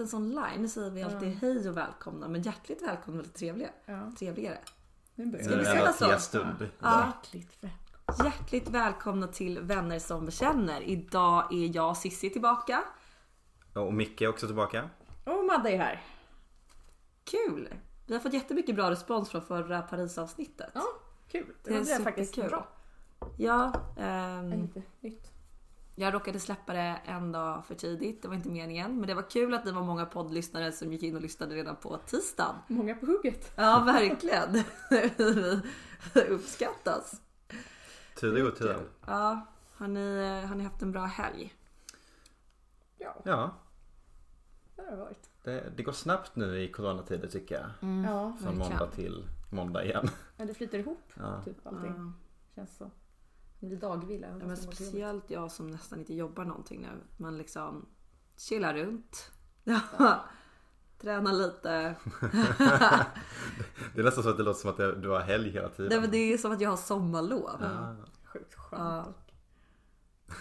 en sån line. Nu säger vi alltid hej och välkomna. Men hjärtligt välkomna är lite trevligare. Ja, trevligare. Ska vi säga så? Ja. Hjärtligt väl. Hjärtligt välkomna till Vänner som bekänner. Idag är jag Sissi tillbaka. Och Micke är också tillbaka. Och Madde är här. Kul! Vi har fått jättemycket bra respons från förra Paris-avsnittet. Ja, kul. Det, Det är faktiskt bra. Ja, ehm, Lite nytt. Jag råkade släppa det en dag för tidigt. Det var inte meningen. Men det var kul att det var många poddlyssnare som gick in och lyssnade redan på tisdagen. Många på hugget. Ja, verkligen. Uppskattas. Är god tid. Ja, har ni, har ni haft en bra helg? Ja, Ja, det har det varit. det, det går snabbt nu i coronatider tycker jag. Ja, Från måndag till måndag igen. men det flyter ihop. Ja. Typ allting. Ja. Känns så. Det blir dagvila. Ja, men speciellt jag som nästan inte jobbar någonting nu. Man liksom chillar runt. Ja. Tränar lite. Det är nästan så att det låter som att du har helg hela Nej, tiden. men det är som att jag har sommarlov. Ja. Sjukt skönt. Ja,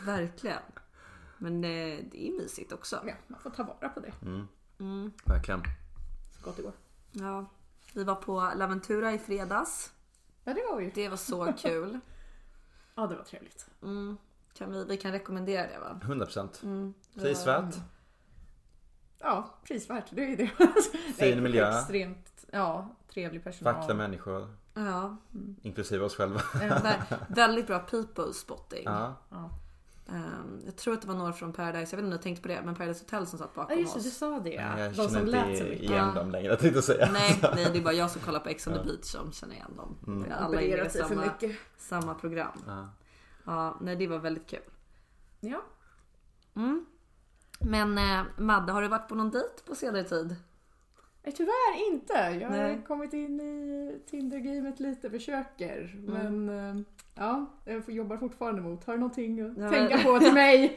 verkligen. Men eh, det är mysigt också. Ja, man får ta vara på det Mm, Mm. verkligen. så gott det går. Ja. Vi var på Laventura i fredags. Ja, det var vi. Det var så kul. Ja, det var trevligt. Mm. Kan vi, vi kan rekommendera det va? 100 procent. Mm. Prisvärt. Ja, prisvärt. Det är ju det. Fin miljö. Extremt ja, trevlig personal. Vackra människor. Ja, Inklusive oss själva. vä- väldigt bra people spotting. Ja. Ja. Ehm, jag tror att det var några från Paradise, jag vet inte om du har tänkt på det, men Paradise Hotel som satt Ja, bakom just det. Du oss. sa det. Jag De som känner lät inte så mycket. igen Ja. dem längre tänkte jag säga. Nej, nej, det är bara jag som kollar på Ex on the beach som känner igen dem. Mm. Alla är i samma, samma program. Ja. Ja, nej, det var väldigt kul. Ja. Mm. Men eh, Madde, har du varit på någon dejt på senare tid? Nej, tyvärr inte. Jag har Nej. kommit in i Tinder-gamet lite, försöker. Mm. Men eh, ja, jag får- jobbar fortfarande mot. Har du någonting att Ja, tänka men- på till mig?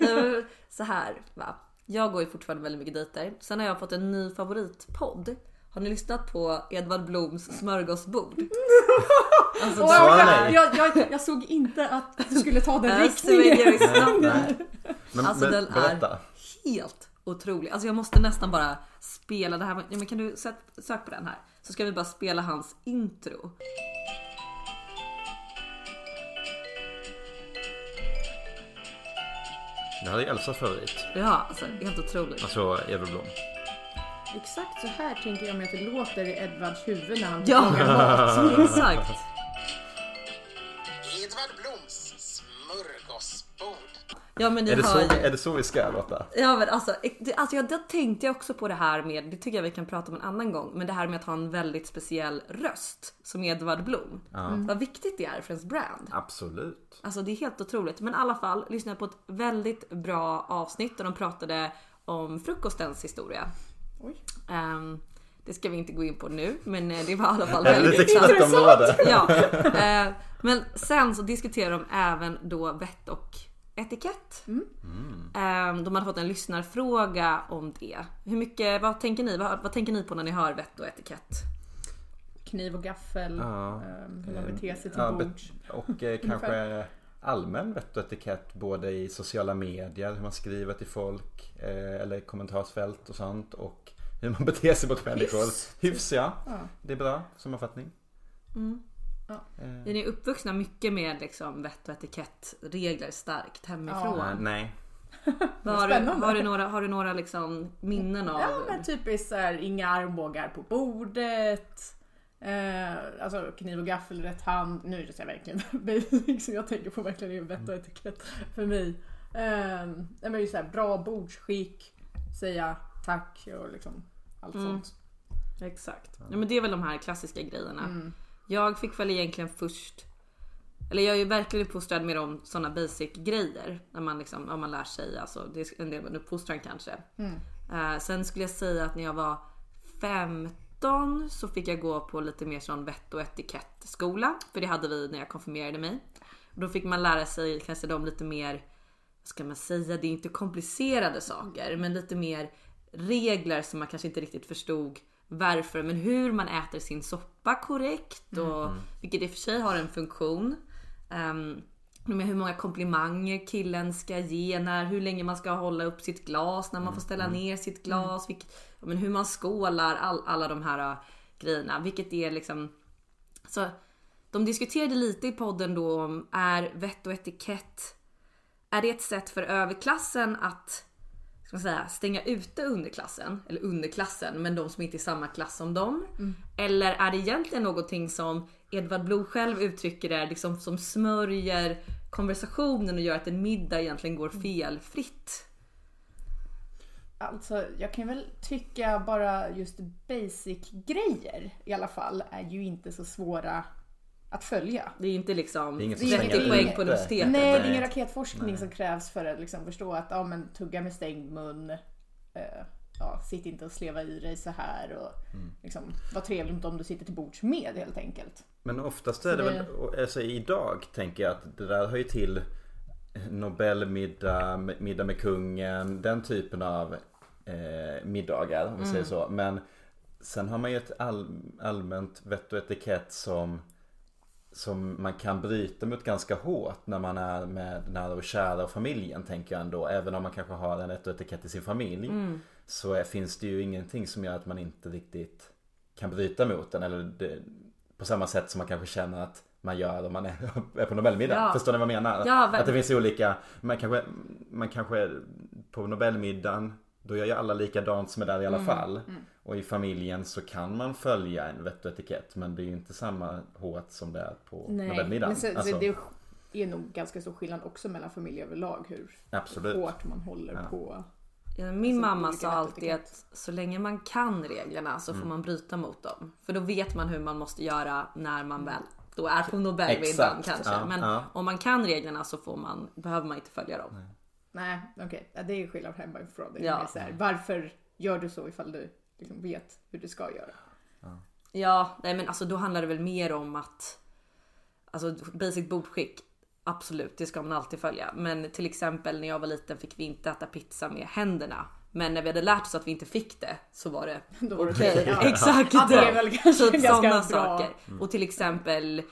Så här, va. Jag går ju fortfarande väldigt mycket dejter. Sen har jag fått en ny favoritpodd. Har ni lyssnat på Edvard Bloms smörgåsbord? Alltså, Svara jag, jag, jag, jag såg inte att du skulle ta den riktningen. Men, Alltså, men den är- helt otrolig. Alltså jag måste nästan bara spela det här. Ja, men kan du sök, sök på den här? Så ska vi bara spela hans intro. Det här är Elsas favorit. Ja, alltså helt otroligt. Alltså Edvard Blom. Exakt så här tänker jag mig att det låter i Edvards huvud när han Ja, lagar mat. exakt. Ja men ni Är det, så, ju. är det så vi ska låta? Ja men alltså, det, alltså jag, det tänkte jag också på det här med, det tycker jag vi kan prata om en annan gång, men det här med att ha en väldigt speciell röst som Edvard Blom. Vad viktigt det är för ens brand. Absolut. Alltså det är helt otroligt. Men i alla fall lyssnade på ett väldigt bra avsnitt där de pratade om frukostens historia. Oj. Ehm, det ska vi inte gå in på nu, men eh, det var i alla fall väldigt intressant. Ja, eh, men sen så diskuterar de även då vett och etikett. Eh, de hade fått en lyssnarfråga om det. Hur mycket, vad tänker ni? Vad, vad tänker ni på när ni hör vett och etikett? Kniv och gaffel. Ja. hur man beter sig till Ja, bords. Och eh, kanske allmän vett och etikett både i sociala medier, hur man skriver till folk eh, eller i kommentarsfält och sånt och hur man beter sig mot människor. Hyfs. Hyfs ja, Ja. det är bra sammanfattning. Ja. Eh, Är ni uppvuxna mycket med liksom vett och etikettregler starkt hemifrån? eh, nej, har, du, har du några, har du några liksom minnen av? Ja men typiskt så här, inga armbågar på bordet. Eh, alltså kniv och gaffel i rätt hand. Nu är det så verkligen basic som jag tänker på verkligen är vett och etikett för mig. Eh, nej, men just så här, bra bordsskick, säga tack och liksom allt Mm. sånt. Exakt. Ja, men det är väl de här klassiska grejerna. Mm. Jag fick väl egentligen först eller jag är ju verkligen uppfostrad med de sådana basic grejer. När man liksom, ja, man lär sig, alltså det är en del av en uppfostran kanske. Mm. Eh, sen skulle jag säga att när jag var 15 så fick jag gå på lite mer sån vett och etikettskola. För det hade vi när jag konfirmerade mig. Och då fick man lära sig kanske de lite mer, vad ska man säga, det är inte komplicerade saker. Men lite mer regler som man kanske inte riktigt förstod varför. Men hur man äter sin soppa korrekt. Och, Vilket i och för sig har en funktion. Med hur många komplimanger killen ska ge, när, hur länge man ska hålla upp sitt glas, när man får ställa ner sitt glas, vilk, ja, men hur man skålar, all, alla de här äh, grejerna. Vilket är liksom... Så, de diskuterade lite i podden då om är vett och etikett, är det ett sätt för överklassen att ska man säga, stänga ute underklassen, eller underklassen, men de som inte är i samma klass som dem? Eller är det egentligen någonting som Edvard Blom själv uttrycker det, liksom som smörjer konversationen och gör att en middag egentligen går felfritt? Alltså jag kan väl tycka bara just basic grejer i alla fall är ju inte så svåra att följa. Det är inte liksom Det är inget som stänger 30 poäng på universitetet. Nej, det är nej. ingen raketforskning som krävs för att liksom förstå att ja, men, tugga med stängd mun. Eh, ja, sitt inte och sleva i dig så här och liksom, var trevlig mot dem du sitter till bords med helt enkelt. Men oftast är det Så väl, alltså idag tänker jag att det där hör ju till Nobelmiddag, middag med kungen, den typen av eh, middagar om vi säger så. Men sen har man ju ett all, allmänt vett och etikett som som man kan bryta mot ganska hårt när man är med nära och kära och familjen tänker jag ändå. Även om man kanske har en och etikett i sin familj. Så är, finns det ju ingenting som gör att man inte riktigt kan bryta mot den. Eller det, på samma sätt som man kanske känner att man gör om man är, är på Nobelmiddag. Ja. Förstår ni vad jag menar? Ja, att det finns olika, man kanske, man kanske på Nobelmiddagen då gör ju alla likadant som är där i Mm. alla fall. Och i familjen så kan man följa en vett och etikett men det är ju inte samma hårt som det är på Nobelmiddagen. men så, Alltså, så det är nog ganska stor skillnad också mellan familjer överlag hur Absolut. hårt man håller Ja. på. Ja, Min Alltså, mamma sa alltid etikett. att så länge man kan reglerna så får man bryta mot dem. För då vet man hur man måste göra när man väl då är på Nobelmiddagen kanske. ja, Men ja. om man kan reglerna så får man, behöver man inte följa dem. Nej, okej. Ja, det är skillnad hemifrån. Det är Ja. mer så här, varför gör du så ifall du liksom vet hur du ska göra? Ja, nej men alltså då handlar det väl mer om att Alltså basic bordskick Absolut, det ska man alltid följa. Men till exempel när jag var liten fick vi inte äta pizza med händerna. Men när vi hade lärt oss att vi inte fick det så var det okej. ja. Exakt. Ja, det är väl kanske typ ganska sådana bra. saker. Och till exempel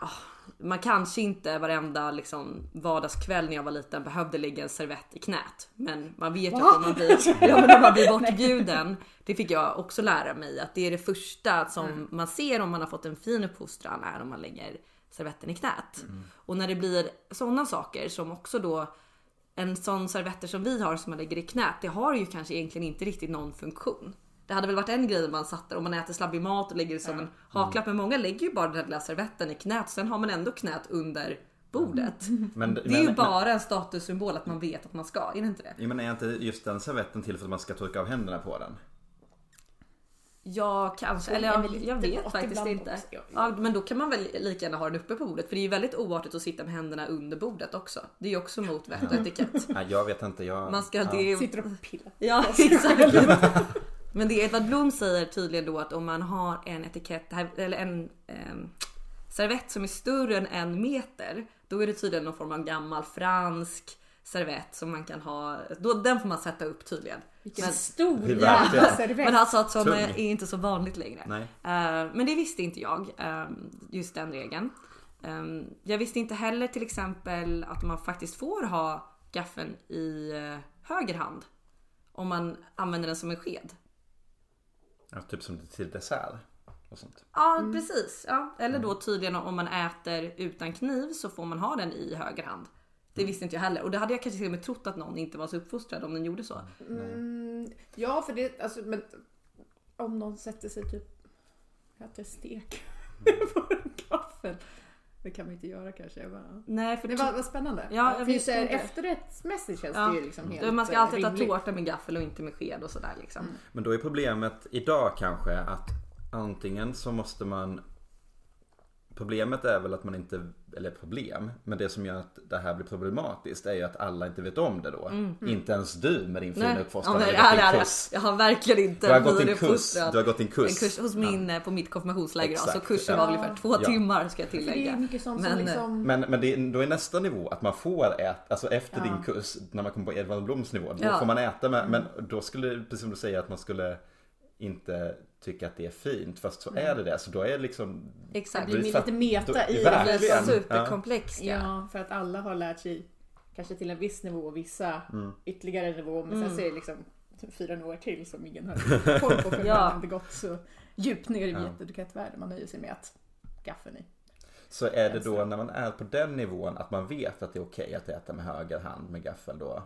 ah, man kanske inte varenda liksom, vardagskväll när jag var liten behövde lägga en servett i knät. Men man vet ju att om man blir, ja, men om man blir bortbjuden, det fick jag också lära mig, att det är det första som man ser om man har fått en fin uppfostran är om man lägger servetten i knät. Och när det blir sådana saker som också då en sån servetter som vi har som man lägger i knät, det har ju kanske egentligen inte riktigt någon funktion. Det hade väl varit en grej om man satt där om man äter slabbig mat och lägger det som en haklapp. Men många lägger ju bara den här lilla servetten i knät. Sen har man ändå knät under bordet. Men, Det är ju bara en statussymbol att man vet att man ska. Är det inte det? Jag menar är inte just den servetten till för att man ska torka av händerna på den? Ja, kanske. Eller jag, jag vet faktiskt inte. också. Ja. Ja, men då kan man väl lika gärna ha den uppe på bordet. För det är ju väldigt oartigt att sitta med händerna under bordet också. Det är ju också mot vett och etikett. Nej, jag vet inte. Jag, Man ska, ja. det Sitter och pillar. Ja, exakt. Men det Edvard Blom säger tydligen då att om man har en etikett eller en ehm, servett som är större än en meter, då är det tydligen någon form av gammal fransk servett som man kan ha. Då, den får man sätta upp tydligen. Vilken Men, stor jävla servett. men han sa att sådana är inte så vanligt längre. Nej. Eh, men det visste inte jag, eh, just den regeln. Eh, jag visste inte heller till exempel att man faktiskt får ha gaffeln i eh, höger hand. Om man använder den som en sked. Ja, typ som till dessert. Och sånt. Ja precis. Ja. Eller då tydligen om man äter utan kniv så får man ha den i höger hand. Det visste inte jag heller och det hade jag kanske till och med trott att någon inte var så uppfostrad om den gjorde så. Mm, ja, för det, alltså, men om någon sätter sig typ, äter stek på en gaffel. Det kan man inte göra kanske. Bara, Nej för det var, var spännande. Ja, jag visste det, efterrättsmässigt känns Ja. det ju liksom helt man ska eh, alltid ta rimligt. tårta med gaffel och inte med sked och sådär liksom. Men då är problemet idag kanske att antingen så måste man Problemet är väl att man inte, eller problem, men det som gör att det här blir problematiskt är ju att alla inte vet om det då. Inte ens du med din fina Mm. Uppfostran ja, är det. kurs. Jag har verkligen inte Du har gått en kurs. Du har gått en kurs. En kurs hos min, eh, på mitt konfirmationsläger. Exakt. Så kursen Ja. var väl ungefär två Ja. timmar ska jag För det är tillägga. mycket sånt Men, som eh, liksom... Men, men det, då är nästa nivå att man får äta, alltså efter Ja. din kurs, när man kommer på Edvard Bloms nivå, då Ja. får man äta med, men då skulle, precis som du säger, att man skulle inte tycka att det är fint. Fast så är det det. Så då är det liksom... Exakt. Det blir lite meta då- i det. Det blir superkomplext ja. Ja, för att alla har lärt sig kanske till en viss nivå och vissa Mm. ytterligare nivå. Men Mm. sen så är det liksom fyra nivåer till som ingen har koll på för Ja. man har inte gått så djupt ner i Ja. etikettvärlden. Man nöjer sig med att gaffeln i. Så är det då när man är på den nivån att man vet att det är okej att äta med höger hand med gaffel då?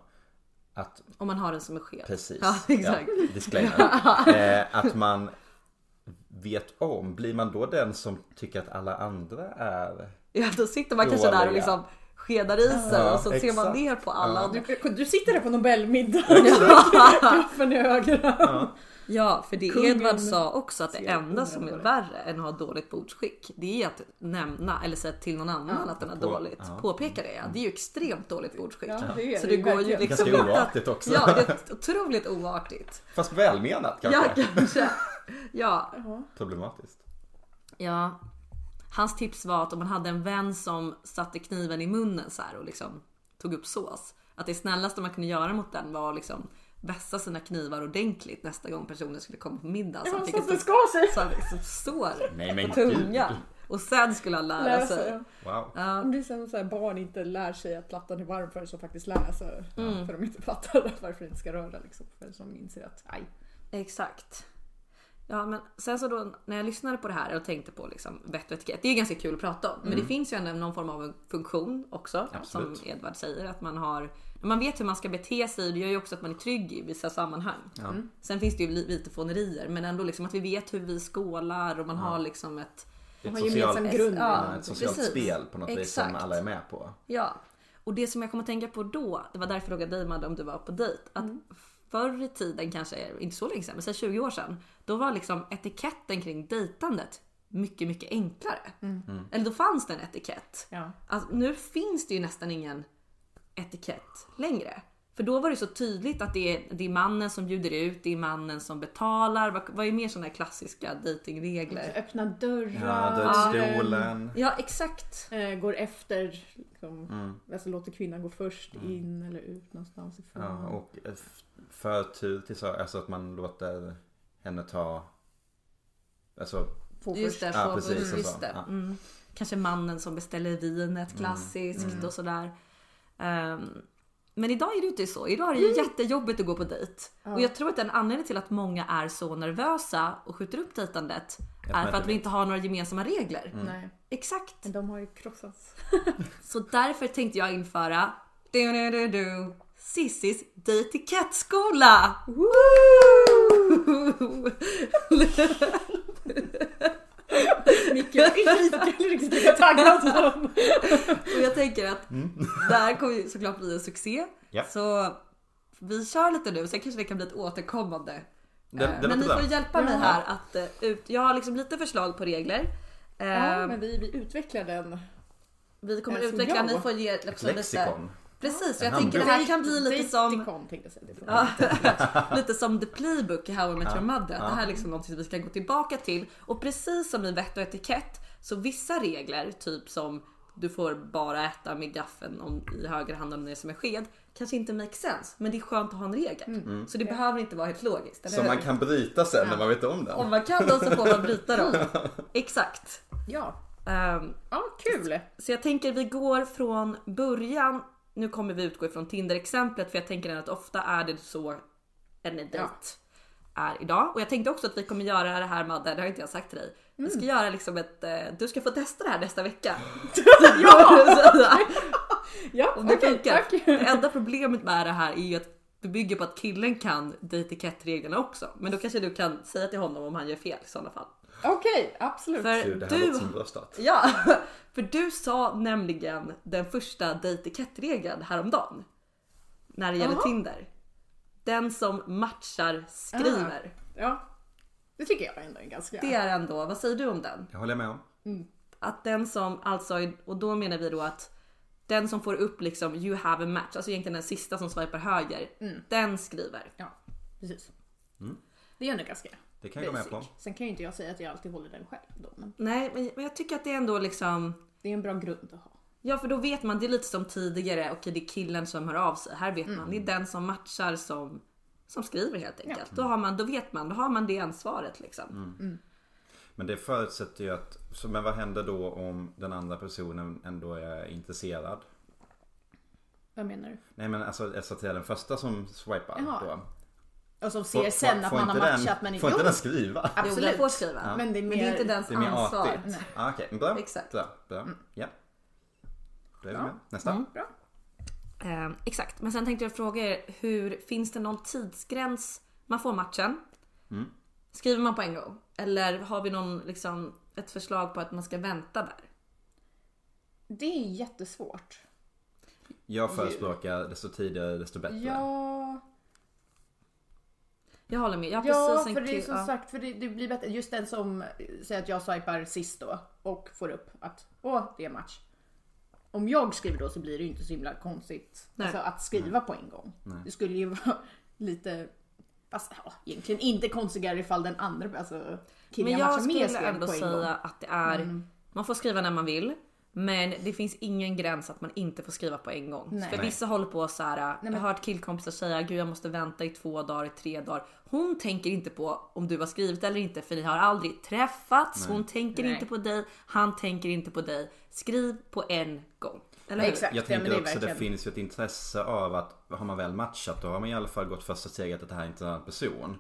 Att Om man har den som är skev. Precis. Ja, exakt. Ja, disclaimer. eh, att man vet om. Blir man då den som tycker att alla andra är... Ja, då sitter man kanske där och liksom skedar i sig Ja, och så ser man exakt. ner på alla. Ja. Du, du sitter där på Nobelmiddag. Gaffeln i höger hand. Ja, Ja, för det Kungen Edvard sa också att det enda som är värre än att ha dåligt bordsskick, det är att nämna eller säga till någon annan att den har På- dåligt. ja. Påpeka det. Ja. Det är ju extremt dåligt bordsskick. Ja, det är Så det det går ju liksom Ganska oartigt också. Ja, det är otroligt oartigt. Fast välmenat kanske. Ja, kanske. Ja, Ja. Problematiskt. ja. Hans tips var att om man hade en vän som satte kniven i munnen så här och liksom tog upp sås. Att det snällaste man kunde göra mot den var att liksom vässa sina knivar ordentligt nästa gång personen skulle komma på middag. Så han fick ett att det skar sig. så han liksom sår Nej, men på tungan. Och sen skulle han lära Lära sig. sig. Wow. Ja, Om det är som så här, barn inte lär sig att plattan är varm förrän de faktiskt läser. Mm. För de inte fattar varför de inte ska röra liksom. Förrän de inser att aj. exakt. Ja, men sen så då när jag lyssnade på det här och tänkte på liksom vett och etikett. Det är ganska kul att prata om, men det finns ju ändå någon form av en funktion också. Absolut. Som Edvard säger att man har. Man vet hur man ska bete sig, det gör ju också att man är trygg i vissa sammanhang. Ja. Sen finns det ju li- lite fånerier, men ändå liksom att vi vet hur vi skålar och man har liksom ett Ett har gemensam socialt, grund. Ja, ja, ett socialt precis. spel på något vis som Exakt. alla är med på. Ja, och det som jag kom att tänka på då, det var därför jag frågade dig Madde om du var på dejt. Att förr i tiden, kanske inte så länge sedan, men säg 20 år sedan. Då var liksom etiketten kring dejtandet mycket, mycket enklare. Eller då fanns det en etikett. Ja. Alltså, nu finns det ju nästan ingen etikett längre. För då var det så tydligt att det är, det är mannen som bjuder ut, det är mannen som betalar. Vad, vad är mer sådana här klassiska dejtingregler? Öppna dörrar. Ja, dödsstolen. Ja, exakt. Eh, går efter, liksom, Mm. alltså låter kvinnan gå först in eller ut någonstans ifrån. Ja, och f- förtur till så, alltså att man låter henne ta, alltså Få Just först. det, Ja, precis, och just så. det. Ja. Mm. Kanske mannen som beställer vinet klassiskt och sådär. Ehm, men idag är det ju inte så. Idag är det ju jättejobbigt att gå på dejt. Och jag tror att en anledning till att många är så nervösa och skjuter upp dejtandet är för att vi inte har några gemensamma regler. Nej, Exakt. men de har ju krossats. Så därför tänkte jag införa du, du, du, du, Sissis dejtikettskola! Micke är inte riktigt lika taggad som... Och jag tänker att det här kommer ju såklart bli en succé. Ja. Så vi kör lite nu, sen kanske det kan bli ett återkommande. Det- Eh, det men ni får hjälpa mig här att eh, ut... Jag har liksom lite förslag på regler. Eh, Ja, men vi, vi utvecklar den. vi kommer Eh, utveckla, ni får ge ett liksom lite... Precis, så En jag tänker det här kan bli lite som... Ja, lite som the playbook i How I Met Your Mother. Att ja. Det här är liksom något som vi ska gå tillbaka till. Och precis som i vett och etikett så vissa regler, typ som du får bara äta med gaffeln om, i höger hand om det är som en sked, kanske inte makes sense. Men det är skönt att ha en regel. Så det behöver inte vara helt logiskt. eller Som hur? man kan bryta sen när man vet om den. Om man kan dem så får man bryta dem. Exakt. Ja, Ehm, ja kul. så jag tänker vi går från början. Nu kommer vi utgå ifrån Tinder-exemplet för jag tänker att ofta är det så en dejt Ja. är idag. Och jag tänkte också att vi kommer göra det här Madde, det har inte jag sagt till dig. Vi ska göra liksom ett, eh, du ska få testa det här nästa vecka. ja! Ja, Om okej, funkar. tack. Det enda problemet med det här är ju att det bygger på att killen kan dejtikett-reglerna också. Men då kanske du kan säga till honom om han gör fel i sådana fall. Okej, absolut. För Gud, det här du låter som start. Ja, för du sa nämligen den första dejtikett-regeln häromdagen. När det gäller Jaha. Tinder. Den som matchar skriver. Ja, det tycker jag ändå är ganska... Det är ändå, vad säger du om den? Jag håller med om. Att den som alltså, och då menar vi då att den som får upp liksom you have a match, alltså egentligen den sista som swipar höger, den skriver. Ja, precis. Det är ändå ganska Det kan jag gå med på. Sen kan ju inte jag säga att jag alltid håller den själv då, men Nej, men men jag tycker att det är ändå liksom det är en bra grund att ha. Ja för då vet man, det är lite som tidigare, okej det är killen som hör av sig. Här vet man, det är den som matchar som som skriver helt enkelt. Då, har man, då vet man, då har man det ansvaret liksom. Men det förutsätter ju att, så, men vad händer då om den andra personen ändå är intresserad? Vad menar du? Nej men alltså, alltså till den första som swipar Jaha. då. Och som ser sen att man har inte matchat den, men Får inte... inte Jo, den skriva? Jo, Absolut. den får skriva. Men det är Men det är mer... inte dens Det är mer ansvar. artigt. Ah, Okej, bra. Exakt. Bra, bra. Ja. Då är vi med. Nästa. Bra. Eh, exakt, men sen tänkte jag fråga er, hur, finns det någon tidsgräns? Man får matchen. Mm. Skriver man på en gång? Eller har vi någon, liksom, ett förslag på att man ska vänta där? Det är jättesvårt. Jag förespråkar desto tidigare desto bättre. Ja, Jag håller med. Jag har ja precis en för det är som ja. sagt, för det, det blir bättre. Just den som säger att jag swipar sist då och får upp att åh, det är match. Om jag skriver då så blir det ju inte så himla konstigt Nej. alltså, att skriva på en gång. Det skulle ju vara lite, fast ja, egentligen inte konstigare ifall den andra, alltså killen Men jag jag skulle ändå säga att det är, man får skriva när man vill. Men det finns ingen gräns att man inte får skriva på en gång. Nej. För Nej. vissa håller på så här. men- Jag har hört killkompisar säga gud jag måste vänta i två dagar, i tre dagar. Hon tänker inte på om du har skrivit eller inte för ni har aldrig träffats. Hon tänker Nej. inte på dig, han tänker inte på dig. Skriv på en gång. Eller? Exakt. Jag Ja, tänker det är också det verkligen- finns ju ett intresse av att har man väl matchat då har man i alla fall gått första steget att det här är inte en annan person.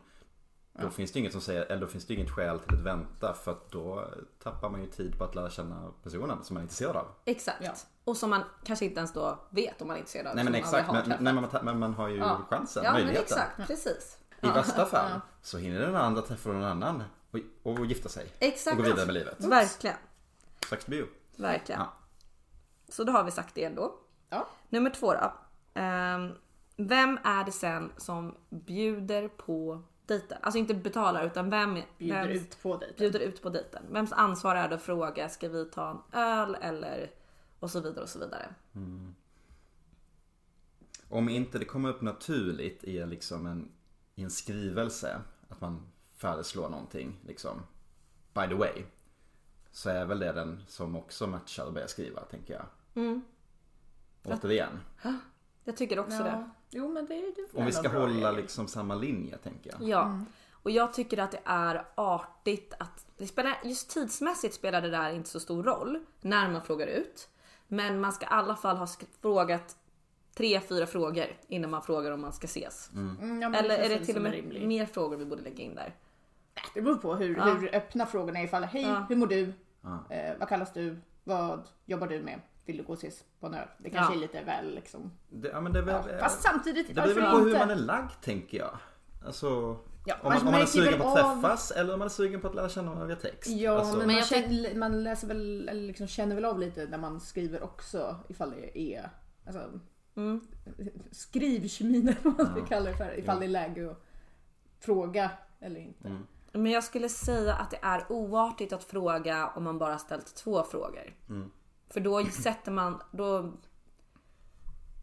Då finns det inget som säger, eller då finns det inget skäl till att vänta för att då tappar man ju tid på att lära känna personen som man är intresserad av. Exakt. Ja. Och som man kanske inte ens då vet om man är intresserad av. Nej men exakt, men, nej, men, man, men man har ju Ja. chansen, Ja men möjligheten. exakt, precis. I värsta fall så hinner den andra träffa någon annan och, och gifta sig. Exakt. Och gå vidare med livet. Verkligen. Sucks to be you. Verkligen. Ja. Så då har vi sagt det ändå. Ja. Nummer två då. Ehm, vem är det sen som bjuder på dejten? Alltså inte betalar utan vem Bjuder vems- ut på dig. bjuder ut på dejten? Vems ansvar är det att fråga ska vi ta en öl eller och så vidare och så vidare. Om inte det kommer upp naturligt i en, liksom en, i en skrivelse att man föreslår någonting liksom by the way så är väl det den som också matchar och börjar skriva tänker jag. Mm. Återigen. Jag tycker också det. Ja. Jo men det är det Om vi ska hålla liksom samma linje tänker jag. Ja, och jag tycker att det är artigt att det spelar, just tidsmässigt spelar det där inte så stor roll när man frågar ut. Men man ska i alla fall ha frågat tre, fyra frågor innan man frågar om man ska ses. Mm, ja, men Eller är det till och med rimligt. mer frågor vi borde lägga in där? Det beror på hur, Ja. hur öppna frågorna är ifall hej, Ja. hur mår du? Ja. Eh, vad kallas du? Vad jobbar du med? Vill du gå och ses på en öl? Det kanske Ja. är lite väl liksom. Det, ja, men det, är väl, Ja. Fast samtidigt, det beror på hur man är lagd tänker jag. Alltså Ja, om, man, om man är sugen på att av- träffas eller om man är sugen på att lära känna varandra via text. Ja, alltså, men, man, jag känner, man läser väl, eller liksom känner väl av lite när man skriver också ifall det är alltså, Mm. skrivkemin eller vad man ska kalla det för. Ifall det är läge att fråga eller inte. Mm. Men jag skulle säga att det är oartigt att fråga om man bara ställt två frågor. Mm. För då sätter man, då,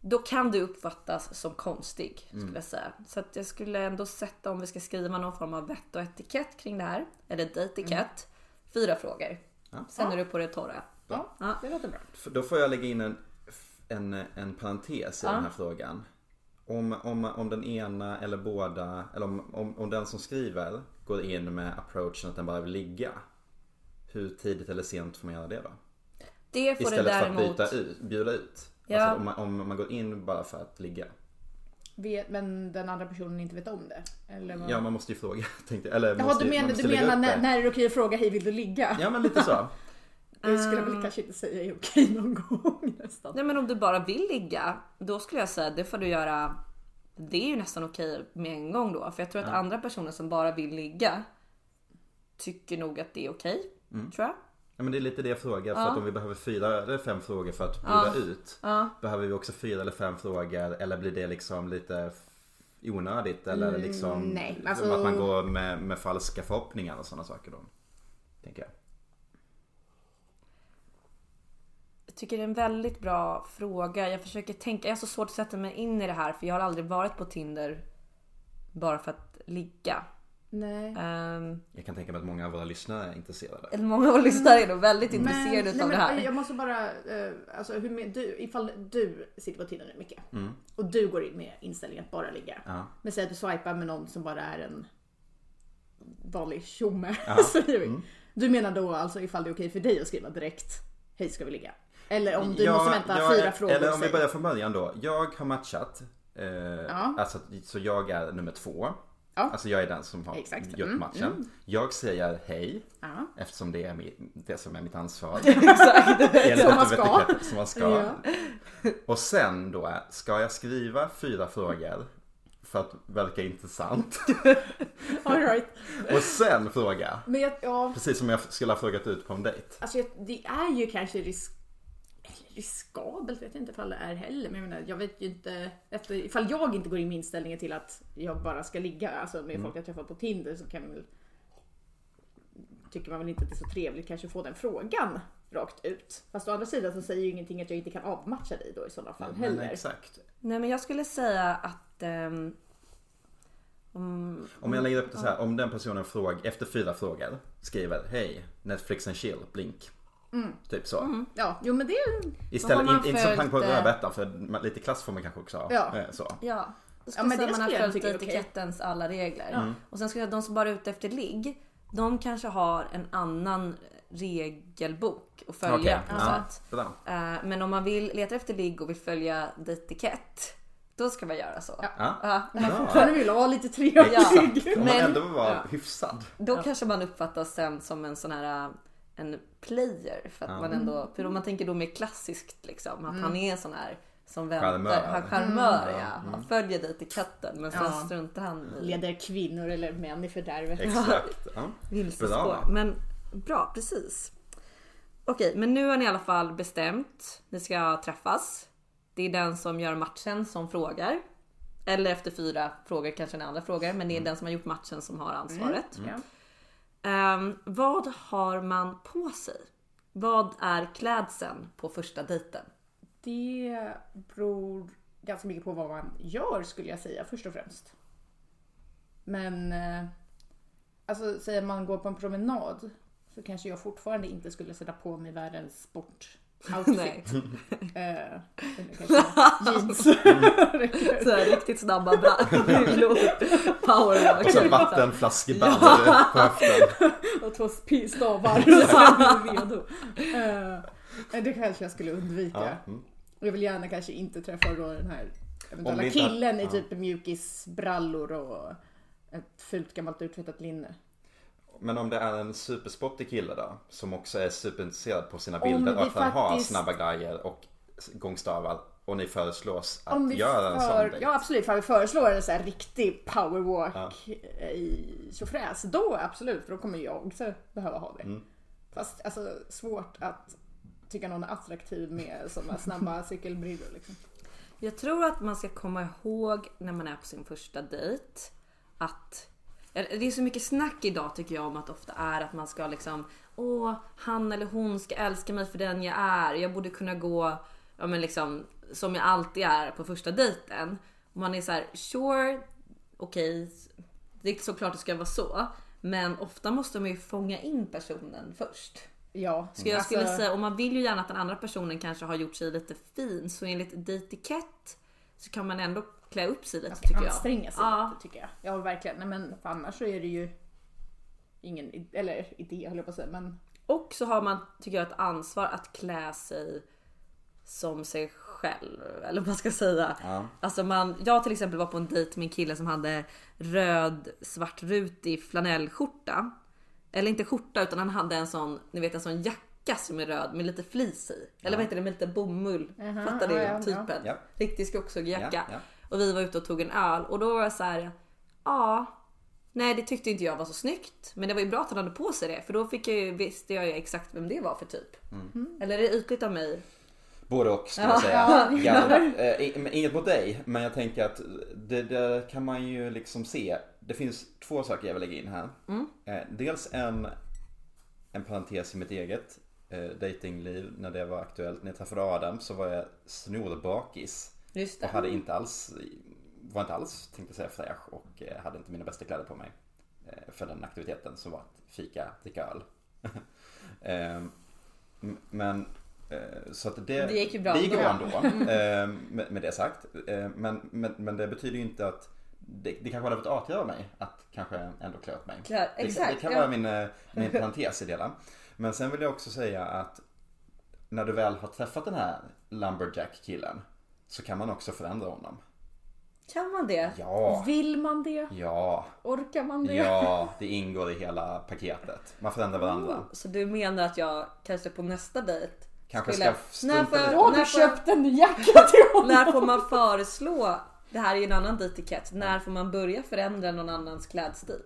då kan du uppfattas som konstig Mm. skulle jag säga. Så att jag skulle ändå sätta om vi ska skriva någon form av vett och etikett kring det här, eller dejtetikett, fyra frågor. Ja. Sen är du på det torra. Ja, Ja. det låter bra. Då får jag lägga in en, en, en parentes i Ja. den här frågan. Om, om, om den ena eller båda, eller om, om, om den som skriver går in med approachen att den bara vill ligga. Hur tidigt eller sent får man göra det då? Det får Istället det för att däremot... byta ut, bjuda ut. Ja. Alltså om, man, om man går in bara för att ligga. Vet, men den andra personen inte vet om det? Eller vad? Ja man måste ju fråga. Tänkte, jag. eller Jaha, måste, du menar, måste du menar när, det. när är det okej att fråga hej vill du ligga? Ja men lite så. Det skulle jag Ehm. väl kanske inte säga är okej någon gång nästan. Nej men om du bara vill ligga, då skulle jag säga det får du göra. Det är ju nästan okej med en gång då. För jag tror att andra personer som bara vill ligga tycker nog att det är okej. Mm. Tror jag. Ja men det är lite det jag frågar. För Ja. att om vi behöver fyra eller fem frågor för att bjuda ut. Ja. Behöver vi också fyra eller fem frågor eller blir det liksom lite onödigt eller liksom nej, alltså- att man går med, med falska förhoppningar och sådana saker då? Tänker jag. Jag tycker det är en väldigt bra fråga. Jag försöker tänka, jag har så svårt att sätta mig in i det här för jag har aldrig varit på Tinder bara för att ligga. Nej. Ehm, Jag kan tänka mig att många av våra lyssnare är intresserade. eller många av våra lyssnare är nog väldigt intresserade nej, av det men här. Jag måste bara, eh, alltså hur med, du, ifall du sitter på Tinder mycket Mm. och du går in med inställningen att bara ligga. Ja. Men säg att du swipar med någon som bara är en vanlig tjomme, Ja. Mm. Du menar då alltså ifall det är okej för dig att skriva direkt, hej ska vi ligga? Eller om du Ja, måste vänta jag fyra frågor. Eller om vi börjar från början då. Jag har matchat. Eh, Ja. alltså, så jag är nummer två. Ja. Alltså jag är den som har Exakt. gjort Mm, matchen. Jag säger hej. Ja. Eftersom det är mi- det som är mitt ansvar. Exakt. Enligt Som man ska. som man ska. Ja. Och sen då, ska jag skriva fyra frågor för att verka intressant? All right. Och sen fråga, jag, ja, precis som jag skulle ha frågat ut på en dejt. alltså det är ju kanske risk, riskabelt vet jag inte ifall det är heller. Men jag menar, jag vet ju inte, efter, ifall jag inte går in med inställningen till att jag bara ska ligga alltså med folk jag träffat på Tinder så kan man väl tycker man väl inte att det är så trevligt kanske att få den frågan rakt ut. Fast å andra sidan så säger ju ingenting att jag inte kan avmatcha dig då i sådana fall Men heller. exakt. Nej men jag skulle säga att ehm, om, Om jag lägger upp det så här, om den personen frågar, efter fyra frågor skriver Hej, Netflix and chill, blink. Typ så. Ja, jo men det är Istället, man inte, inte som pang på eh, rödbetan för lite klass får man kanske också ha. Ja. eh, Så. Ja, då Ja, ska men säga det att man har skulle följt etikettens alla regler. Och sen ska jag, de som bara är ute efter ligg, de kanske har en annan regelbok att följa något ja, bra. Eh, Men om man vill leta efter ligg och vill följa etikett, då ska man göra så. Ja. Ja. Ja, man Ja. fortfarande vill vara lite trevlig. Ja. Om man Men- ändå var ja. hyfsad. Då kanske man uppfattas sen som en sån här äh, en player. För att Ja. man ändå, för om man tänker då mer klassiskt liksom. Att han är en sån här som Charmör. väntar. Han charmör Mm. ja. Han följer etiketten men sen Ja. struntar han i Leder kvinnor eller män i fördärvet. Exakt. Ja. vilsespår. Bra. Men bra, precis. Okej, men nu har ni i alla fall bestämt. Ni ska träffas. Det är den som gör matchen som frågar. Eller efter fyra frågor kanske den andra frågar. Men det är den som har gjort matchen som har ansvaret. Ja. Um, vad har man på sig? Vad är klädseln på första dejten? Det beror ganska mycket på vad man gör skulle jag säga först och främst. Men eh, alltså säger man går på en promenad så kanske jag fortfarande inte skulle sätta på mig världens sportoutfit. Nej. eh, kanske jeans. Så här, riktigt snabba brallor. Powerwalk. Och sen vattenflaskeband på höften. och två stavar så redo. Eh, det kanske jag skulle undvika. Ja. Mm. Jag vill gärna kanske inte träffa då den här eventuella killen i ja. typ mjukisbrallor och ett fult gammalt uttvättat linne. Men om det är en supersportig kille då, som också är superintresserad på sina Om bilder och att han har snabba grejer och gångstavar och ni föreslås Om att vi göra en sån för, dejt. ja absolut, för vi föreslår en så här riktig powerwalk i tjofräs, då absolut, för då kommer jag också behöva ha det. Mm. Fast alltså svårt att tycka någon är attraktiv med sådana snabba cykelbrillor liksom. Jag tror att man ska komma ihåg när man är på sin första dejt att det är så mycket snack idag tycker jag om att ofta är att man ska liksom Åh, han eller hon ska älska mig för den jag är. Jag borde kunna gå ja, men liksom, som jag alltid är på första dejten. Man är så här, sure, okej, det är såklart det ska vara så. Men ofta måste man ju fånga in personen först. Ja, Så jag alltså- skulle säga, och man vill ju gärna att den andra personen kanske har gjort sig lite fin. Så enligt dejtikett så kan man ändå klä upp sig lite ska tycker jag. anstränga sig Ja. lite tycker jag. Ja verkligen. Nej, men för annars så är det ju ingen eller idé höll jag på att säga. Men Och så har man, tycker jag, ett ansvar att klä sig som sig själv. Eller vad man ska säga. Ja. Alltså man, jag till exempel var på en dejt med en kille som hade röd svartrutig flanellskjorta. Eller inte skjorta utan han hade en sån, ni vet en sån jacka som är röd med lite flis i. Eller vad heter det med lite bomull. Jaha, Fattar du ja, ja, typen? ja. Riktig skogshuggjacka. Och vi var ute och tog en öl och då var jag så här. Ja, nej det tyckte inte jag var så snyggt. Men det var ju bra att han hade på sig det för då fick jag ju, visste jag ju exakt vem det var för typ. Mm. Eller är det ytligt av mig? Både och skulle jag säga. Ja, eh, men inget mot dig, men jag tänker att det, det kan man ju liksom se. Det finns två saker jag vill lägga in här. Eh, Dels en, en parentes i mitt eget eh, datingliv när det var aktuellt. När jag träffade Adam så var jag snorbakis. Just det. hade inte alls, var inte alls tänkte jag säga fräsch och eh, hade inte mina bästa kläder på mig. eh, för den aktiviteten som var att fika, dricka öl. Ehm, men eh, så att det, Det gick ju bra det gick ju bra ändå. ändå. Ehm, med, med det sagt. Men, men, men det betyder ju inte att det, det kanske hade varit artigare av mig att kanske ändå klä upp mig. Det, exakt, det kan ja. vara min, min parentes i det hela. Men sen vill jag också säga att när du väl har träffat den här Lumberjack-killen så kan man också förändra honom. Kan man det? Ja, Vill man det? ja, Orkar man det? ja, det ingår i hela paketet. Man förändrar varandra. Så du menar att jag kanske på nästa dejt Kanske skulle- ska när strunta får, lite. Då har när du får, köpt en ny jacka till honom. när får man föreslå, det här är ju en annan dejtikett, när får man börja förändra någon annans klädstil?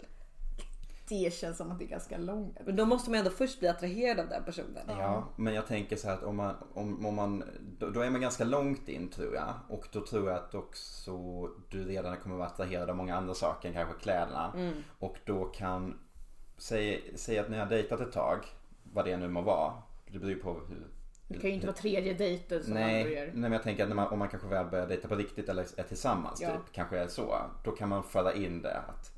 Det känns som att det är ganska långt. Men då måste man ändå först bli attraherad av den personen. Ja, men jag tänker så här att om man, om, om man då, då är man ganska långt in tror jag. Och då tror jag att också du redan kommer vara attraherad av många andra saker än kanske kläderna. Och då kan, säg, säg att ni har dejtat ett tag, vad det nu må vara. Det beror ju på hur Det kan ju inte vara tredje dejten som man Nej, börjar. nej men jag tänker att när man, om man kanske väl börjar dejta på riktigt eller är tillsammans Ja. typ, kanske är så. Då kan man föra in det att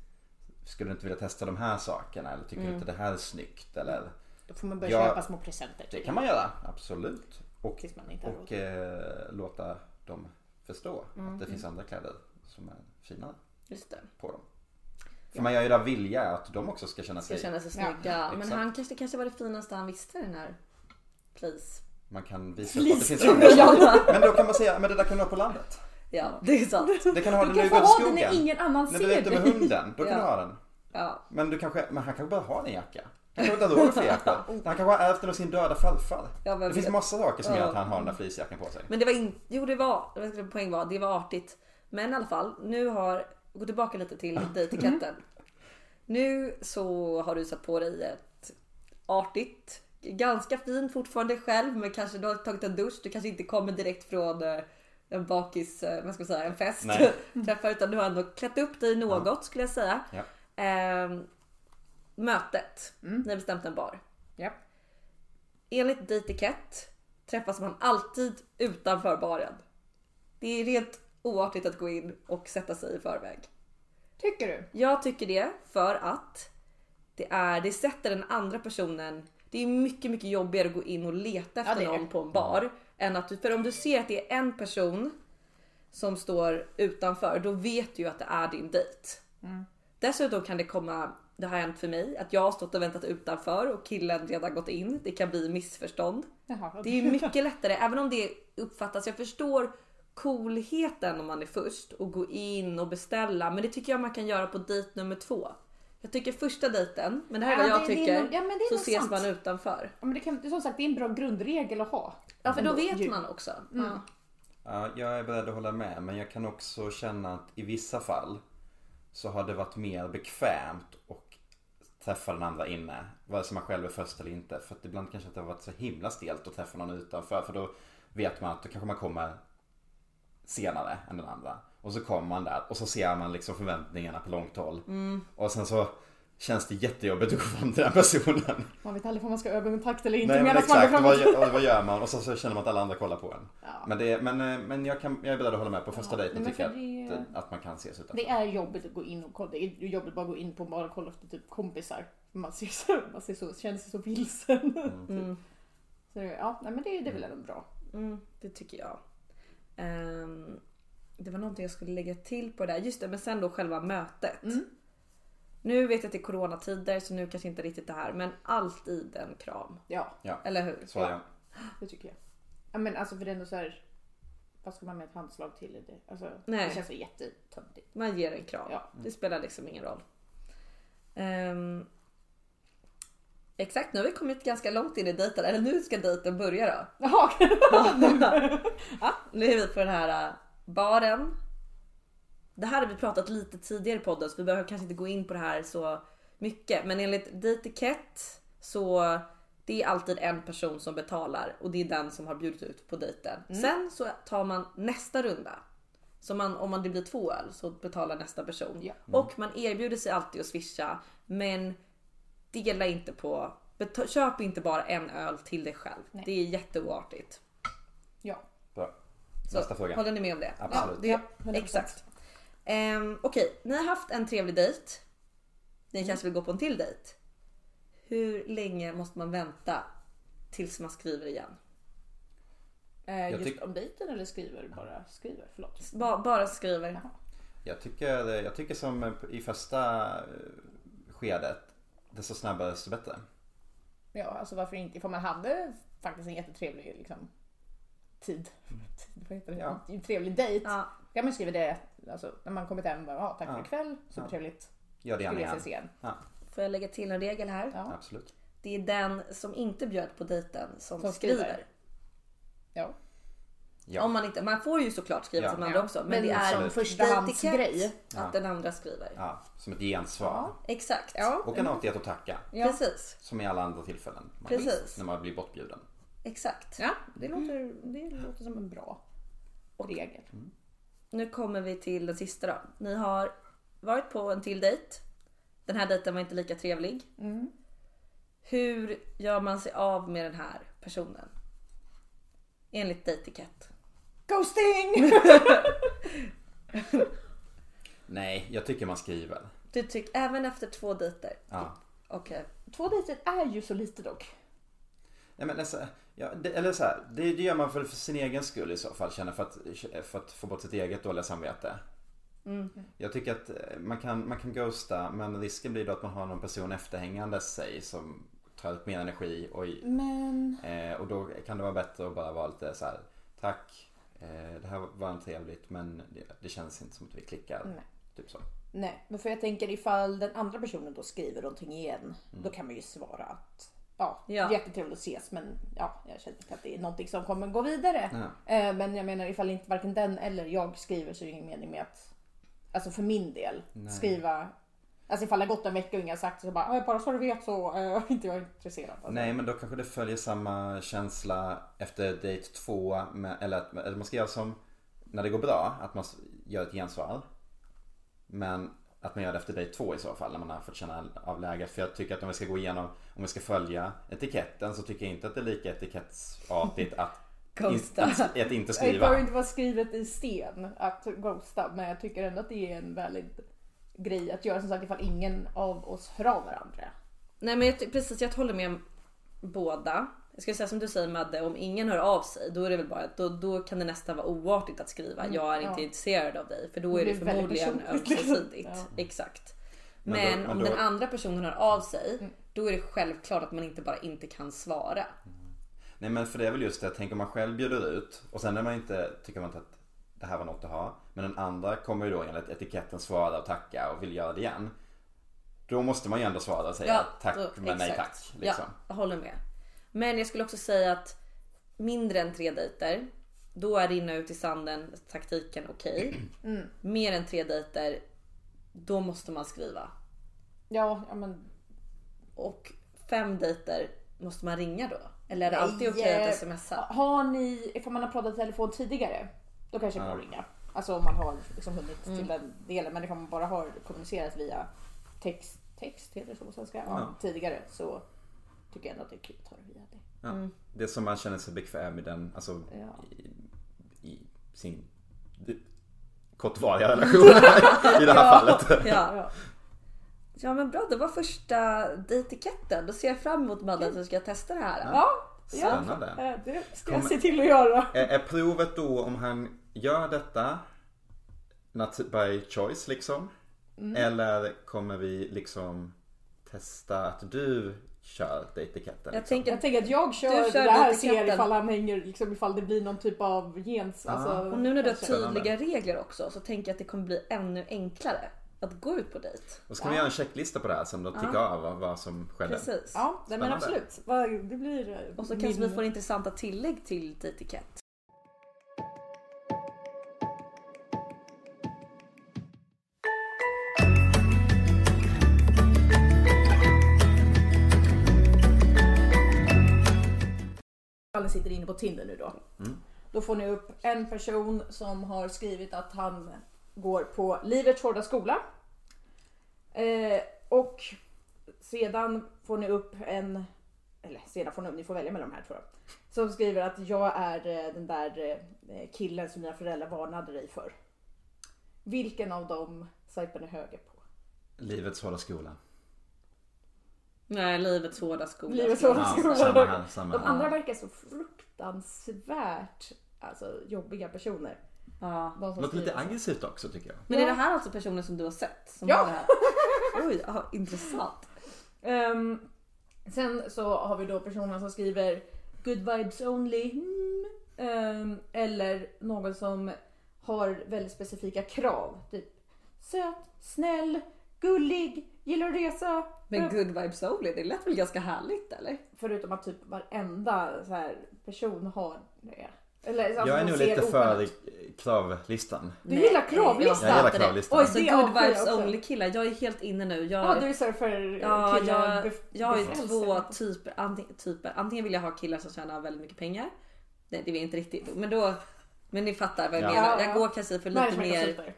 skulle du inte vilja testa de här sakerna eller tycker du inte det här är snyggt eller Då får man börja Ja. köpa små presenter. Det kan man göra, absolut. Och, och eh, låta dem förstå att det finns andra kläder som är finare Just det. på dem. För man gör ju det av vilja att de också ska känna Ska sig... känna sig Ja, snygga. Men exakt. han kanske, kanske var det finaste han visste den här. Please. Man kan visa upp att det finns andra. Men då kan man säga, men det där kan du ha på landet. Ja, det är sant. Det kan ha Du den när kan få ha till den när ingen annan När ser du är ute med dig. hunden, då kan Ja. du ha den. Ja. Men, du kanske, men han kanske bara har en jacka. Han kanske inte har råd för jacka. Han kanske har ärvt den av sin döda farfar. Ja, det finns vet. massa saker som gör att han har den där fleecejackan på sig. Men det var inte, jo det var, var poäng var, det var artigt. Men i alla fall, nu har, gå tillbaka lite till dejtiketten. Nu så har du satt på dig ett artigt, ganska fint fortfarande själv men kanske du har tagit en dusch, du kanske inte kommer direkt från eh, en bakis, eh, vad ska man säga, en fest träffar utan du har ändå klätt upp dig något skulle jag säga. Ja. Ehm, mötet, ni har bestämt en bar. Ja. Enligt dejtikett träffas man alltid utanför baren. Det är rent oartigt att gå in och sätta sig i förväg. Tycker du? Jag tycker det för att det, är, det sätter den andra personen det är mycket, mycket jobbigare att gå in och leta efter det. någon på en bar. Än att för om du ser att det är en person som står utanför, då vet du ju att det är din dejt. Mm. Dessutom kan det komma, det har hänt för mig, att jag har stått och väntat utanför och killen redan gått in. Det kan bli missförstånd. Jaha, Det är ju mycket lättare, även om det uppfattas, jag förstår coolheten om man är först och gå in och beställa. Men det tycker jag man kan göra på dejt nummer två. Jag tycker första dejten, men det här är Ja, vad jag det- det är tycker, ja, det är så nog ses sant. man utanför. Ja, men det kan, som sagt, det är en bra grundregel att ha. Ja för då vet ju. man också. Mm. Ja. Ja, jag är beredd att hålla med men jag kan också känna att i vissa fall så har det varit mer bekvämt att träffa den andra inne. Vare sig man själv är först eller inte. För att ibland kanske det har varit så himla stelt att träffa någon utanför. För då vet man att då kanske man kommer senare än den andra. Och så kommer man där och så ser man liksom förväntningarna på långt håll. Och sen så känns det jättejobbigt att gå fram till den personen. Man vet aldrig om man ska ögonkontakt eller inte Nej men medan man går exakt, fram vad, gör- vad gör man? Och så, så känner man att alla andra kollar på en. Ja. Men, det, men, eh, men jag, kan, jag är beredd att hålla med på första Ja, dejten tycker jag att, det- att man kan ses utanför. Det är jobbigt att gå in och kolla. Det är jobbigt bara att gå in på en bar och kolla efter typ kompisar. Man, ser så, man ser så, känner sig så vilsen. Mm. Så det- ja, nej, men det, det är väl ändå bra. Mm, det tycker jag. Ehm, det var någonting jag skulle lägga till på det där. Just det, men sen då själva mötet. Mm. Nu vet jag att det är coronatider så nu kanske inte riktigt det här men alltid en kram. Ja, Ja, Eller hur? så är jag. det tycker jag. Ja, men alltså för det är ändå så här. Vad ska man med ett handslag till? i Det, alltså, Nej. det känns så jättetöntigt. Man ger en kram. Ja. Det spelar liksom ingen roll. Ehm, exakt, nu har vi kommit ganska långt in i dejten. Eller nu ska dejten börja då. Jaha, ja, nu är vi på den här äh, baren. Det här har vi pratat lite tidigare i podden så vi behöver kanske inte gå in på det här så mycket. Men enligt dejtikett så det är alltid en person som betalar och det är den som har bjudit ut på dejten. Sen så tar man nästa runda. Så man, om man det blir två öl så betalar nästa person. Ja. Och man erbjuder sig alltid att swisha men dela inte på, köp inte bara en öl till dig själv. Nej. Det är jätteoartigt. ja. Bra. Så, Nästa fråga. Håller ni med om det? Absolut. Ja, det, Ja, 100%. exakt. Um, Okej, ni har haft en trevlig dejt. Ni kanske vill gå på en till dejt. Hur länge måste man vänta tills man skriver igen? Eh, just tyck- om dejten eller skriver bara skriver? Förlåt. Ba- bara skriver. Jaha. Jag tycker, jag tycker som i första eh, skedet, desto snabbare desto bättre. Ja, alltså varför inte? Ifall man hade faktiskt en jättetrevlig liksom, tid. tid vad heter det? Ja. En trevlig dejt. Ja. kan man skriva det alltså, när man kommit hem. Bara, ja, tack för Ja. ikväll. Supertrevligt. Gör det gärna igen. igen. Ja, Får jag lägga till en regel här? Ja. absolut. Det är den som inte bjöd på dejten som, Som skriver. skriver. Ja. Ja. Om man, inte, man får ju såklart skriva Ja. de andra Ja. också. Men, Men det är som en förstahandsgrej. att Ja. den andra skriver. Ja, som ett gensvar. Ja. Exakt. Ja. Och en artighet att tacka. Ja. Precis. Som i alla andra tillfällen. Man- Precis. När man blir bortbjuden. Exakt. ja, det låter, det låter som en bra regel. Nu kommer vi till den sista då. Ni har varit på en till dejt. Den här dejten var inte lika trevlig. Mm. Hur gör man sig av med den här personen? Enligt dejtetikett. Ghosting! Nej, jag tycker man skriver. Du tycker även efter två dejter? Ja. Okej. Två dejter är ju så lite dock. Nej, men alltså, ja, det, eller så här, det, det gör man väl för sin egen skull i så fall, känner för att, för att få bort sitt eget dåliga samvete. Jag tycker att eh, man kan, man kan ghosta men risken blir då att man har någon person efterhängande sig som tar ut mer energi och, Men eh, och då kan det vara bättre att bara vara lite så här: tack, eh, det här var en trevligt men det, det känns inte som att vi klickar. Nej. Typ så. nej, men för jag tänker ifall den andra personen då skriver någonting igen. Då kan man ju svara att ja, Ja. jättetrevligt att ses men ja, jag känner inte att det är någonting som kommer gå vidare. Ja. Eh, men jag menar ifall inte varken den eller jag skriver så är det ingen mening med att, alltså för min del, skriva Alltså ifall det har gått en vecka och ingen har sagt så bara, "Ja, bara så du vet så är äh, inte jag intresserad. Alltså. Nej men då kanske det följer samma känsla efter date två. Med, eller att eller man ska göra som när det går bra, att man gör ett gensvar. Men att man gör det efter date två i så fall när man har fått känna av läget. För jag tycker att om vi ska gå igenom, om vi ska följa etiketten så tycker jag inte att det är lika etikettsartigt att, Ghosta. att, att inte Det skriva. behöver inte vara skrivet i sten att ghosta men jag tycker ändå att det är en väldigt grej att göra som sagt ifall ingen av oss hör av varandra. Nej men jag, precis, jag håller med om båda. Jag ska säga som du säger Madde, om ingen hör av sig då är det väl bara då, då kan det nästan vara oartigt att skriva jag är inte Mm, ja. intresserad av dig för då Det är det väldigt förmodligen liksom. ömsesidigt. Ja. Exakt. Men Men, då- men om då- den andra personen hör av sig Mm. då är det självklart att man inte bara inte kan svara. Nej men för det är väl just det, tänk om man själv bjuder ut och sen när man inte, tycker man inte att det här var något att ha. Men den andra kommer ju då enligt etiketten svara och tacka och vill göra det igen. Då måste man ju ändå svara och säga tack då- men nej exakt. tack. Liksom. Ja, jag håller med. Men jag skulle också säga att mindre än tre dejter, då är rinna ut i sanden taktiken okej. Mm. Mer än tre dejter, då måste man skriva. Ja, ja men Och fem dejter, måste man ringa då? Eller är det Nej, alltid okej eh, att smsa? Har ni, ifall man har pratat i telefon tidigare, då kanske går att ringa. Alltså om man har liksom hunnit Mm. till den delen. Men ifall man bara har kommunicerat via text, text heter det så på svenska, ja. Ja. tidigare så tycker jag ändå att det är kul att ta det via det. Ja. Det som man känner sig bekväm i den, alltså Ja. i, i sin kortvariga relation i det här fallet. Ja. Ja. ja men bra, det var första dejtiketten. Då ser jag fram emot Madde att du ska testa det här. Ja, Spännande. eh, det ska jag se till att göra. Är, är provet då om han gör detta not by choice liksom? Mm. Eller kommer vi liksom testa att du kör dejtiketten? Jag Liksom? tänker Jag tänker att jag kör, Du kör det här ser ifall han hänger, liksom ifall det blir någon typ av gens. Alltså, Och nu när du har tydliga regler också så tänker jag att det kommer bli ännu enklare att gå ut på dejt. Och ska vi göra en checklista på det här som då tickar av vad- som skedde? Precis. Ja, nej, men Spännande. absolut. Det blir eh, Och så min- kanske vi får intressanta tillägg till dejtikett. Ni sitter inne på Tinder nu då. Då får ni upp en person som har skrivit att han går på Livets Hårda Skola. Eh, och sedan får ni upp en, eller sedan får ni ni får välja mellan de här tror jag. Som skriver att jag är eh, den där eh, killen som dina föräldrar varnade dig för. Vilken av dem swipar ni höger på? Livets hårda skola. Nej, livets hårda skola. Livets hårda Ja, skola. samma här, samma De här. andra verkar så fruktansvärt alltså, jobbiga personer. Ja. De som Låter lite aggressivt också tycker jag. Men Ja. är det här alltså personer som du har sett? Som Ja. har det här? Oj, ja, intressant. Ehm, sen så har vi då personer som skriver good vibes only. Ehm, eller någon som har väldigt specifika krav. Typ söt, snäll, gullig, gillar att resa. Men good vibes only, det lät väl ganska härligt eller? Förutom att typ varenda så här, person har det. Eller, alltså, Jag är nog lite för oskönt. Du kravlistan. Nej, gillar kravlistan? Jag gillar kravlistan. Oj, Alltså det good jag vibes only killar, jag är helt inne nu. Jag, Ja, du är så för Ja, killar jag, jag har ju två typer, antingen, typer. Antingen vill jag ha killar som tjänar väldigt mycket pengar. Nej det är inte riktigt. Men då men ni fattar vad jag Ja. menar. Ja, Jag ja. går kanske för lite mer, Managementkonsulter.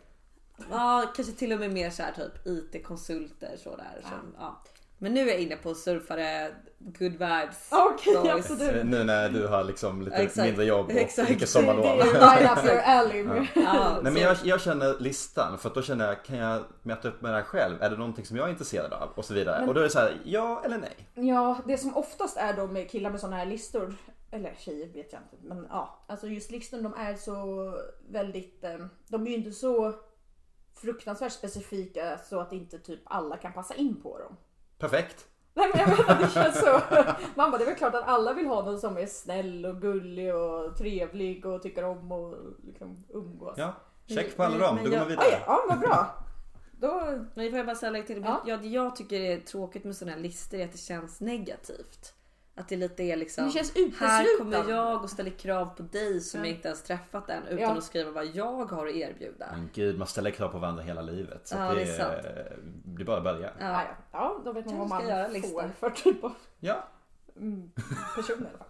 Ja kanske till och med mer så här typ IT-konsulter sådär. Som, ja. Men nu är jag inne på surfare, good vibes. Okej, boys. absolut. Nu när du har liksom lite Exakt. mindre jobb och Exakt. mycket sommarlov. det är right up your alley. Ja, Nej men jag, jag känner listan för att då känner jag, kan jag möta upp med det här själv? Är det någonting som jag är intresserad av? Och så vidare. Men- Och då är det så här, ja eller nej? Ja, det som oftast är då med killar med såna här listor, eller tjejer vet jag inte, men ja, alltså just listor de är så väldigt, eh, de är ju inte så fruktansvärt specifika så att inte typ alla kan passa in på dem. Perfekt. Nej men jag menar det känns så. Man bara, det är väl klart att alla vill ha någon som är snäll och gullig och trevlig och tycker om att liksom umgås. Ja, check på alla Men- dem. men Då går man vidare. Oj, ja vad bra. Då, Men får jag bara säga till? Ja. Jag, jag tycker det är tråkigt med sådana här listor är att det känns negativt. Att det lite är liksom. det känns Här kommer jag och ställer krav på dig som Ja. jag inte ens träffat än utan Ja. att skriva vad jag har att erbjuda. Men gud, man ställer krav på varandra hela livet. Så Ja, det, det är sant. det är bara att börja. Ja, Ja. ja. då vet man vad man ska göra får för typ av Ja, mm, person i alla fall.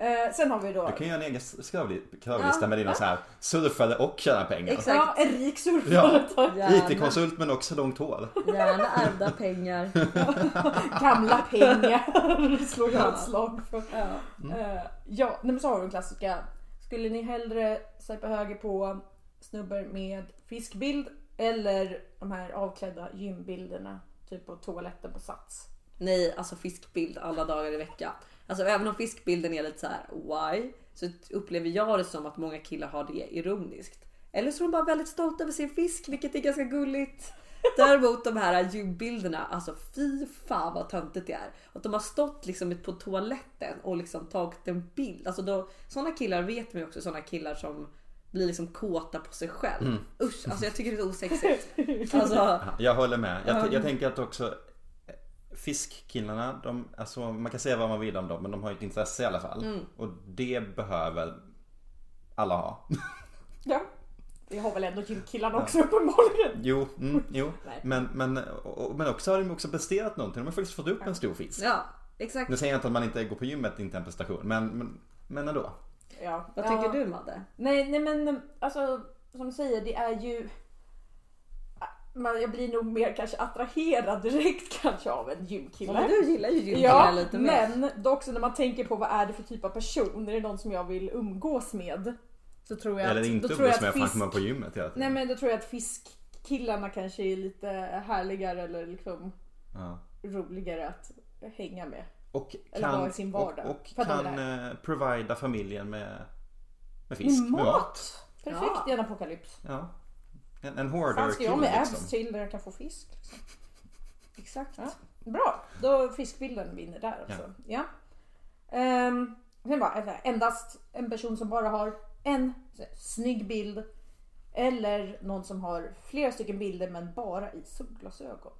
Eh, sen har vi då du kan göra en egen kravli- kravlista Ja. med dina så här surfare och tjäna pengar. Exakt. ja, en rik surfare. Ja. IT-konsult men också långt hår. Gärna ärvda pengar. Gamla pengar slår jag ett slag för. Ja. Eh, ja, men så har vi den klassiska. Skulle ni hellre swipa höger på snubbar med fiskbild eller de här avklädda gymbilderna? Typ på toaletten på Sats. Nej, alltså fiskbild alla dagar i veckan. Alltså även om fiskbilden är lite så här why så upplever jag det som att många killar har det ironiskt. Eller så är de bara väldigt stolta över sin fisk, vilket är ganska gulligt. Däremot de här gymbilderna, alltså fy fan vad töntigt det är. Att de har stått liksom på toaletten och liksom tagit en bild. Alltså då, såna killar vet man ju också, såna killar som blir liksom kåta på sig själv. Usch, alltså jag tycker det är osexigt. Alltså, Ja, Jag håller med. Jag, Ja. jag tänker att också Fiskkillarna, de, alltså, man kan säga vad man vill om dem men de har ju ett intresse i alla fall. Mm. Och det behöver alla ha. Ja. Det har väl ändå gymkillarna också uppenbarligen. Jo, mm, jo. Men, men, och, men också har de också presterat någonting. De har faktiskt fått upp en stor fisk. ja, exakt. Nu säger jag inte att man inte går på gymmet, inte en prestation. Men, men, men ändå. Ja. Vad ja. tycker du Madde? Nej, nej men alltså som du säger, det är ju... Man, jag blir nog mer kanske attraherad direkt kanske av en gymkille. Ja, men du gillar ju gymkillar Ja, lite mer. men då också när man tänker på vad är det för typ av person, är det någon som jag vill umgås med? Så tror jag Eller att, inte umgås med, fisk, man på gymmet hela Nej tiden. men då tror jag att fiskkillarna kanske är lite härligare eller liksom Ja. roligare att hänga med. Och Eller kan, ha i sin vardag. och, och kan eh, provida familjen med, med fisk, Med med mat! mat. Perfekt Ja. i en apokalyps. Ja. En, en Fan hoarder ska jag med abs liksom. till där jag kan få fisk? Liksom. Exakt. Ja. Bra, då fiskbilden vinner där alltså. Ja. Ehm, sen bara, endast en person som bara har en snygg bild. Eller någon som har flera stycken bilder men bara i solglasögon.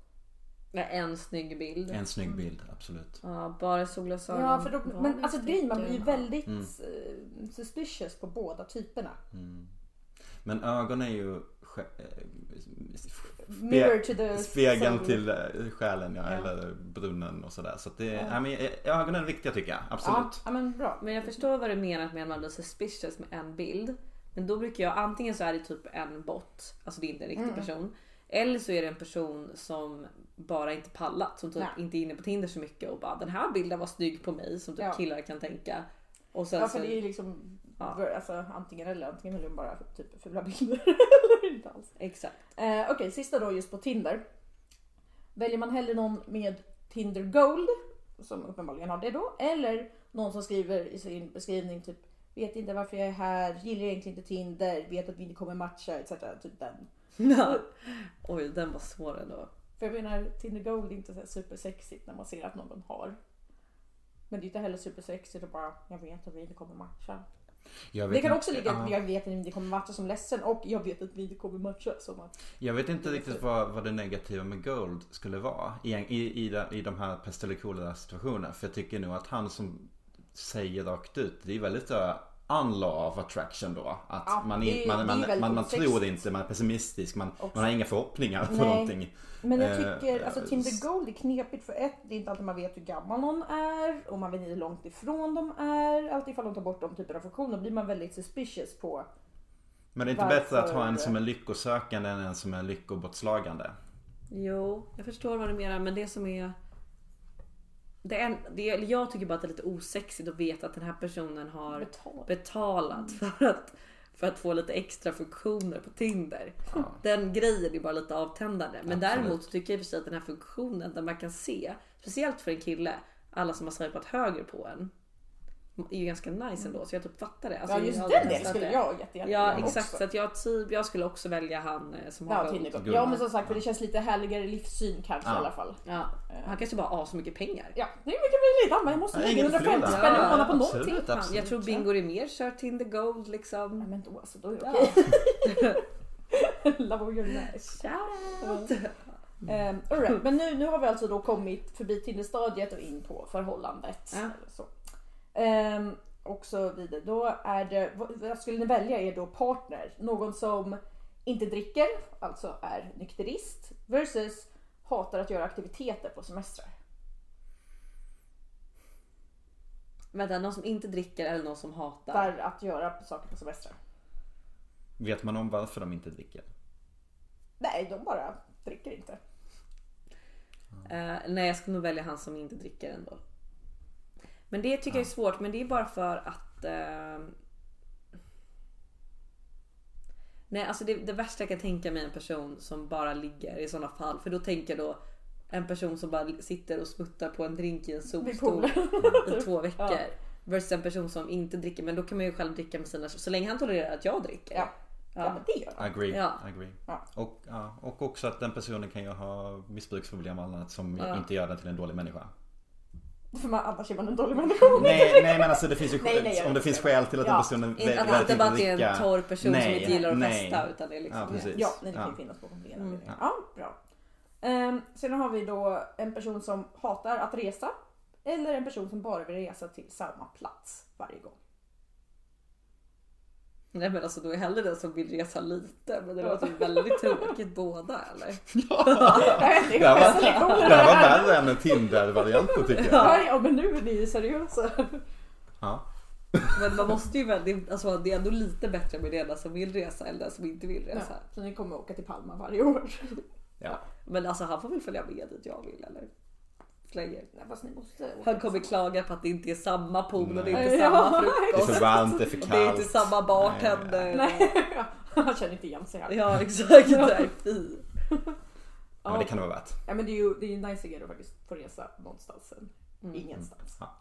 Med en snygg bild. En snygg bild, absolut. Ja, bara solglasögon. Ja, för då, men alltså grejen, man blir ju väldigt Mm. eh, suspicious på båda typerna. Men ögon är ju Mirror to the spegeln till eh, själen ja, Ja. eller brunnen och sådär. Så att det, Ja. ja. men, eh, ögonen är viktiga tycker jag, Ja, absolut. ja, men bra. Men jag förstår vad du menar med att man blir suspicious med en bild. Men då brukar jag antingen så är det typ en bot, alltså det är inte en riktig Mm. person. Eller så är det en person som bara inte pallat, som typ Nej. inte är inne på Tinder så mycket och bara den här bilden var snygg på mig som typ Ja. killar kan tänka. Och sen Ja, så, för det är ju liksom Ja. alltså, antingen eller. Antingen vill de bara typ fula bilder eller inte alls. Exakt. Eh, Okej, sista då just på Tinder. Väljer man hellre någon med Tinder Gold, som uppenbarligen har det då, eller någon som skriver i sin beskrivning typ Vet inte varför jag är här, gillar egentligen inte Tinder, vet att vi inte kommer matcha etc. Typ den. Ja. Oj, den var svår ändå. För jag menar, Tinder Gold är inte så supersexigt när man ser att någon har. Men det är inte heller supersexigt att bara, jag vet att vi inte kommer matcha. Det kan också ligga att jag vet att vi inte kommer matcha som ledsen och jag vet att vi inte kommer matcha som att... Jag vet inte riktigt vad, vad det negativa med Gold skulle vara i, i, i, de- i de här pest eller situationerna. För jag tycker nog att han som säger rakt ut, det är väldigt uh, unlaw of attraction då. Att Ja, man, det man, man, man, man tror inte, man är pessimistisk, man, man har inga förhoppningar på Nej. någonting. Men jag Eh, tycker, alltså eh, Tinder Gold är knepigt för ett, det är inte alltid man vet hur gammal någon är och man vet inte hur långt ifrån de är. Alltid ifall de tar bort de typer av funktioner blir man väldigt suspicious på. Men det är inte Varför- bättre att ha en som är lyckosökande än en som är lyckobortslagande. Jo, jag förstår vad du menar men det som är... Det är det, eller jag tycker bara att det är lite osexigt att veta att den här personen har Betalt. betalat för att, för att få lite extra funktioner på Tinder. Den grejen är bara lite avtändande. Men Absolut. däremot tycker jag i och för sig att den här funktionen där man kan se, speciellt för en kille, alla som har swipat höger på en. Är ju ganska nice ändå så jag typ fattar det. Alltså, Ja just den delen skulle jag jättegärna Ja exakt också. så att jag, typ, jag skulle också välja han eh, som har Ja. Guld. ja men som sagt för det känns lite härligare livssyn kanske Ja. i alla fall. Ja, han kanske bara har så mycket pengar. Ja det är mycket möjligt. Han bara, jag måste Ja, lägga inget 150 förlorat. spänn i Ja, månaden på absolut. någonting. Fan, absolut, jag tror ja. Bingo Rimér kör Tinder Gold Ja, liksom. men då alltså, då är det Ja. okej. Love all your life. Shout out! Um, alright, men nu, nu har vi alltså då kommit förbi Tinder-stadiet och in på förhållandet. Ja. Så. Ehm, och så vidare. Då är det, vad skulle ni välja är då partner. Någon som inte dricker, alltså är nykterist. Versus hatar att göra aktiviteter på semestrar. Vänta, någon som inte dricker eller någon som hatar? Där att göra saker på semestrar. Vet man om varför de inte dricker? Nej, de bara dricker inte. Eh, nej, jag skulle nog välja han som inte dricker ändå. Men det tycker jag är svårt, men det är bara för att... eh, Nej, alltså det, det värsta jag kan tänka mig är en person som bara ligger i sådana fall. För då tänker jag då en person som bara sitter och smuttar på en drink i en solstol i två veckor. Ja. Versus en person som inte dricker, men då kan man ju själv dricka med sina... Så länge han tolererar att jag dricker. Ja. Ja, men det gör de. Agree. Ja. agree. Ja. Och, ja, och också att den personen kan ju ha missbruksproblem och annat som Ja. inte gör den till en dålig människa. För man, annars är man en dålig människa. Nej, nej men alltså det finns ju Nej, nej, om det finns inte. skäl till att Ja. den personen Inte, väljer att inte bara att det är dricka. en torr person Nej, som inte gillar att nej. festa utan det är liksom... Ja, precis. Ja, nej, det kan Ja. ju finnas bakom flera anledningar. Ja, bra. Um, sen har vi då en person som hatar att resa. Eller en person som bara vill resa till samma plats varje gång. Nej men alltså då är hellre den som vill resa lite men det låter ju väldigt tråkigt båda eller? Nej, det här är var, det här var värre än en Tinder-varianten tycker jag. Ja, ja, men nu är ni seriösa. Ja. Men man måste ju väl, det- alltså det är ändå lite bättre med den som vill resa än den som inte vill Ja, resa. så ni kommer åka till Palma varje år. Ja. Men alltså han får väl följa med dit jag vill eller? Slänger. Nej, fast ni måste åka Han kommer klaga på att det inte är samma pool och det är inte Ja. samma Det är frukost. för varmt, det är för Och det är inte kallt. samma bartender. Nej, han känner inte igen sig här. Ja exakt, nej fy. Ja, men det kan det vara värt. Ja men det är ju, det är ju nice att faktiskt få resa någonstans än ingenstans. Ja.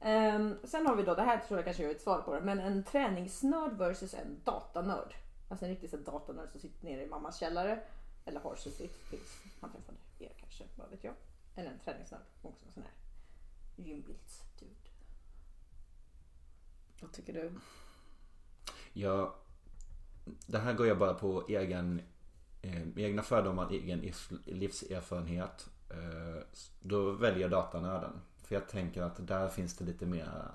Ehm, sen har vi då, det här tror jag kanske jag har ett svar på det, men en träningsnörd versus en datanörd. Alltså en riktig så datanörd som sitter nere i mammas källare. Eller har suttit tills han träffade er kanske, vad vet jag. Eller en träningsnörd, också en sån här gymbildsdude. Vad tycker du? Jag, det här går jag bara på egen, eh, egna fördomar, egen livserfarenhet. Eh, då väljer jag datanörden. För jag tänker att där finns det lite mer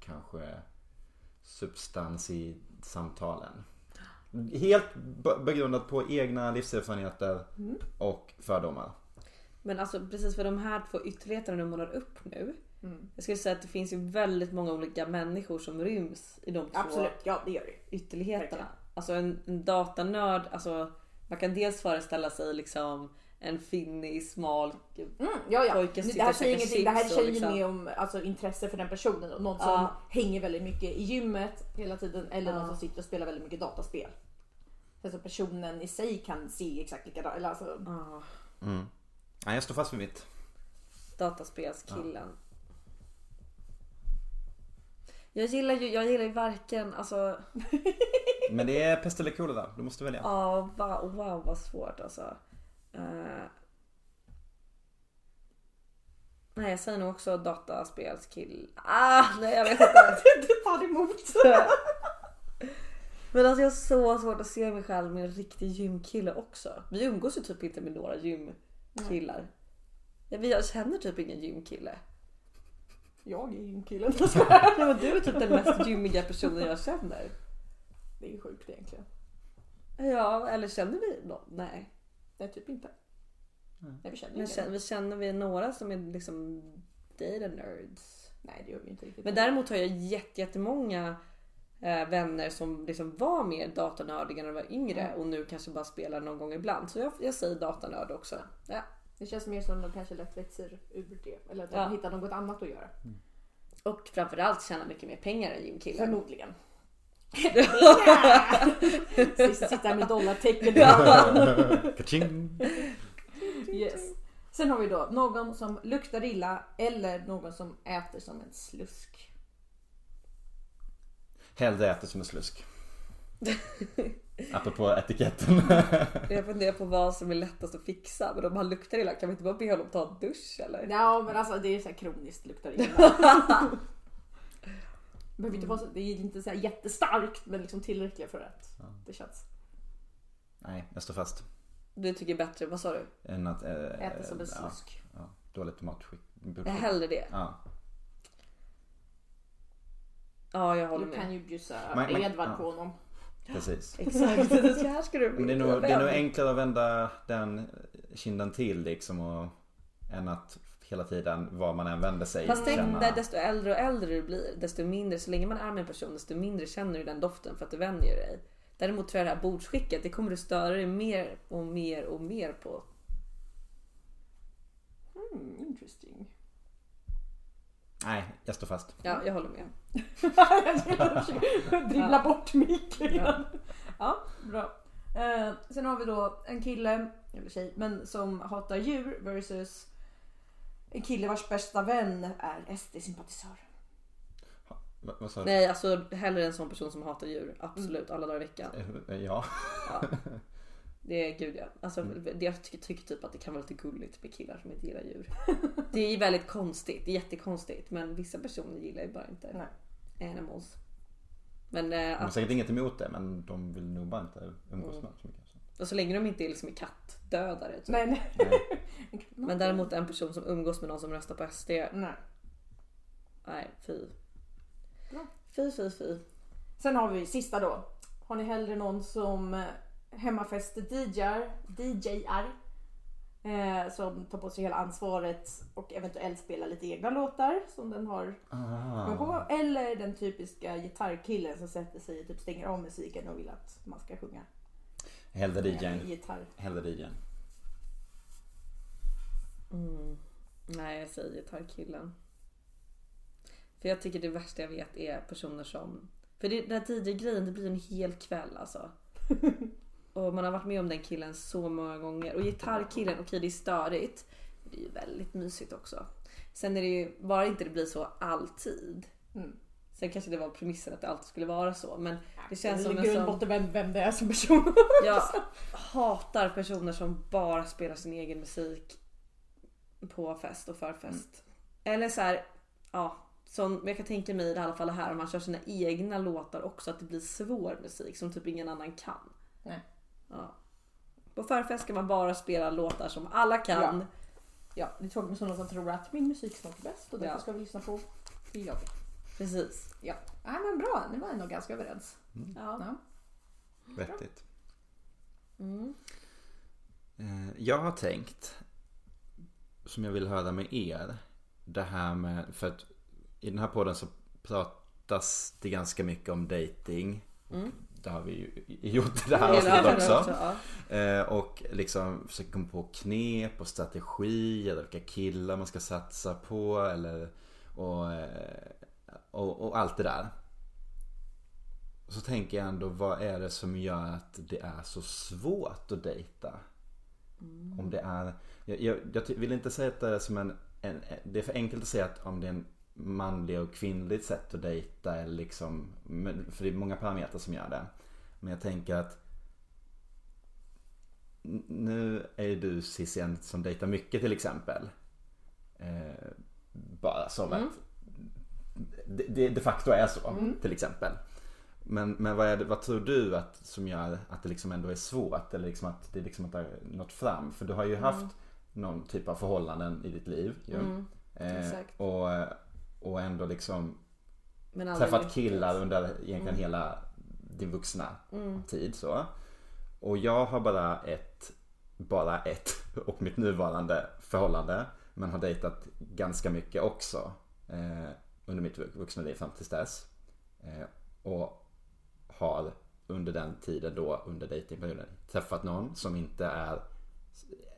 kanske substans i samtalen. Helt begrundat på egna livserfarenheter och fördomar. Men alltså precis för de här två ytterligheterna du målar upp nu. Mm. Jag skulle säga att det finns ju väldigt många olika människor som ryms i de två Absolut, ja det gör det. ytterligheterna. Verkligen. Alltså en, en datanörd, alltså man kan dels föreställa sig liksom en finnig, smal Mm, ja, ja. Pojken Det sitter här och säger käkar ingenting. Det här chips säger ju liksom- mer om alltså, intresse för den personen. Och någon som Ja. hänger väldigt mycket i gymmet hela tiden. Eller Ja. någon som sitter och spelar väldigt mycket dataspel. Alltså personen i sig kan se exakt likadant. Eller alltså, Ah. Nej, jag står fast vid mitt. Dataspelskillen. Jag gillar ju, jag gillar ju varken, alltså, Men det är pest eller kolera. Du måste välja. ja wow, wow vad svårt alltså. Eh, nej jag säger nog också dataspelskill. Ah, nej jag vet inte. Det tar emot. Men alltså jag har så svårt att se mig själv med en riktig gymkille också. Vi umgås ju typ inte med några gymkillar. Ja, vi- Jag känner typ ingen gymkille. Jag är gymkillen. Nej, men du är typ den mest gymmiga personen jag känner. Det är sjukt egentligen. Ja, eller känner vi någon? Nej. Nej, typ inte. Nej, vi känner Men känner, vi känner vi några som är liksom data nerds? Nej, det gör vi inte riktigt. Men däremot har jag jätte- jättemånga eh, vänner som liksom var mer datanördiga när de var yngre och nu kanske bara spelar någon gång ibland. Så jag, jag säger datanörd också. Ja. Det känns mer som att de kanske lätt växer ur det. Eller att de Ja. hittar något annat att göra. Och framförallt tjäna mycket mer pengar än gymkillar. Förmodligen. Sitta med dollartecken. Kaching! yes. Sen har vi då någon som luktar illa eller någon som äter som en slusk. Hellre äter som en slusk. Apropå etiketten. Jag funderar på vad som är lättast att fixa. Men om han luktar illa kan vi inte bara be honom ta en dusch eller? Ja men alltså det är så här kroniskt luktar illa. Behöver inte vara så, det är inte så här jättestarkt men liksom tillräckligt för att det känns. Nej, jag står fast. Du tycker bättre, vad sa du? Än att... Äh, Äter som en slusk. Ja, ja, dåligt tomatskick. Jag hellre det. Ja. Ja, jag håller Du kan med. ju bjussa Man- man- Edvard ja. på honom. Precis. Exakt, här ska du det är, nog, det är nog enklare att vända den kinden till liksom och, än att hela tiden var man än vänder sig Fast tänk känna- desto äldre och äldre du blir, desto mindre, så länge man är med en person, desto mindre känner du den doften för att du vänjer dig. Däremot tror jag det här bordsskicket, det kommer du störa dig mer och mer och mer på. Nej, jag står fast. Ja, jag håller med. jag försöka dribbla bort micken. Ja. ja, bra. Eh, sen har vi då en kille, eller tjej, men som hatar djur versus en kille vars bästa vän är SD-sympatisör. Va, vad sa du? Nej, alltså hellre en sån person som hatar djur. Absolut, alla dagar i veckan. Eh, Ja. Ja. Det är gud ja. Alltså, det, jag tycker, tycker typ att det kan vara lite gulligt med killar som inte gillar djur. Det är väldigt konstigt, det är jättekonstigt. Men vissa personer gillar ju bara inte Nej. animals. Men De eh, har säkert inget emot det men de vill nog bara inte umgås med så mycket. Så. och så länge de inte är liksom kattdödare. Typ. Nej, nej. Nej. Men däremot en person som umgås med någon som röstar på SD. nej. Nej, fy. Bra. Fy, fy, fy. Sen har vi sista då. Har ni hellre någon som hemmafester DJar, DJar eh, som tar på sig hela ansvaret och eventuellt spelar lite egna låtar som den har Ah. på. Eller den typiska gitarrkillen som sätter sig och typ stänger av musiken och vill att man ska sjunga Hellre DJn. gitarr. Hellre DJn. Nej, jag säger gitarrkillen. För jag tycker det värsta jag vet är personer som... För det, den här DJ-grejen, det blir en hel kväll alltså. Och man har varit med om den killen så många gånger. Och gitarrkillen, okej det är störigt. Men det är ju väldigt mysigt också. Sen är det ju, bara inte det blir så alltid. Mm. Sen kanske det var premissen att det alltid skulle vara så. Men det känns som grund och sån... botten vem, vem det är som person. Jag hatar personer som bara spelar sin egen musik på fest och förfest. Eller så här, ja. Som jag kan tänka mig i alla fall här om man kör sina egna låtar också att det blir svår musik som typ ingen annan kan. Nej. Ja. På förfest ska man bara spela låtar som alla kan. Ja. Ja, det är tråkigt med sådana som tror att min musiksmak är bäst och därför Ja. ska vi lyssna på det jag vill. Precis. Ja, Nej, men bra. Ni var ändå ganska överens. Ja. Ja. Vettigt. Mm. Eh, Jag har tänkt, som jag vill höra med er, det här med, för att i den här podden så pratas det ganska mycket om dating. Det har vi ju gjort i det här avsnittet också. ja. Eh, Och liksom försöka komma på knep och strategi eller vilka killar man ska satsa på eller och, eh, och, och allt det där. Så tänker jag ändå, vad är det som gör att det är så svårt att dejta? Om det är, jag, jag, jag vill inte säga att det är som en, en, det är för enkelt att säga att om det är en manlig och kvinnligt sätt att dejta eller liksom, för det är många parametrar som gör det. Men jag tänker att nu är du Cissi en som dejtar mycket till exempel. Eh, bara som att det, det de facto är så till exempel. Men, men vad, är det, vad tror du att som gör att det liksom ändå är svårt? Eller liksom att det liksom inte har nått fram? För du har ju haft någon typ av förhållanden i ditt liv. Ju. Eh, exakt. och, och ändå liksom träffat killar under egentligen hela din vuxna tid så. Och jag har bara ett, bara ett och mitt nuvarande förhållande. Men har dejtat ganska mycket också. Eh, under mitt vuxna liv fram tills dess. Eh, och har under den tiden då, under dejtingperioden, träffat någon som inte är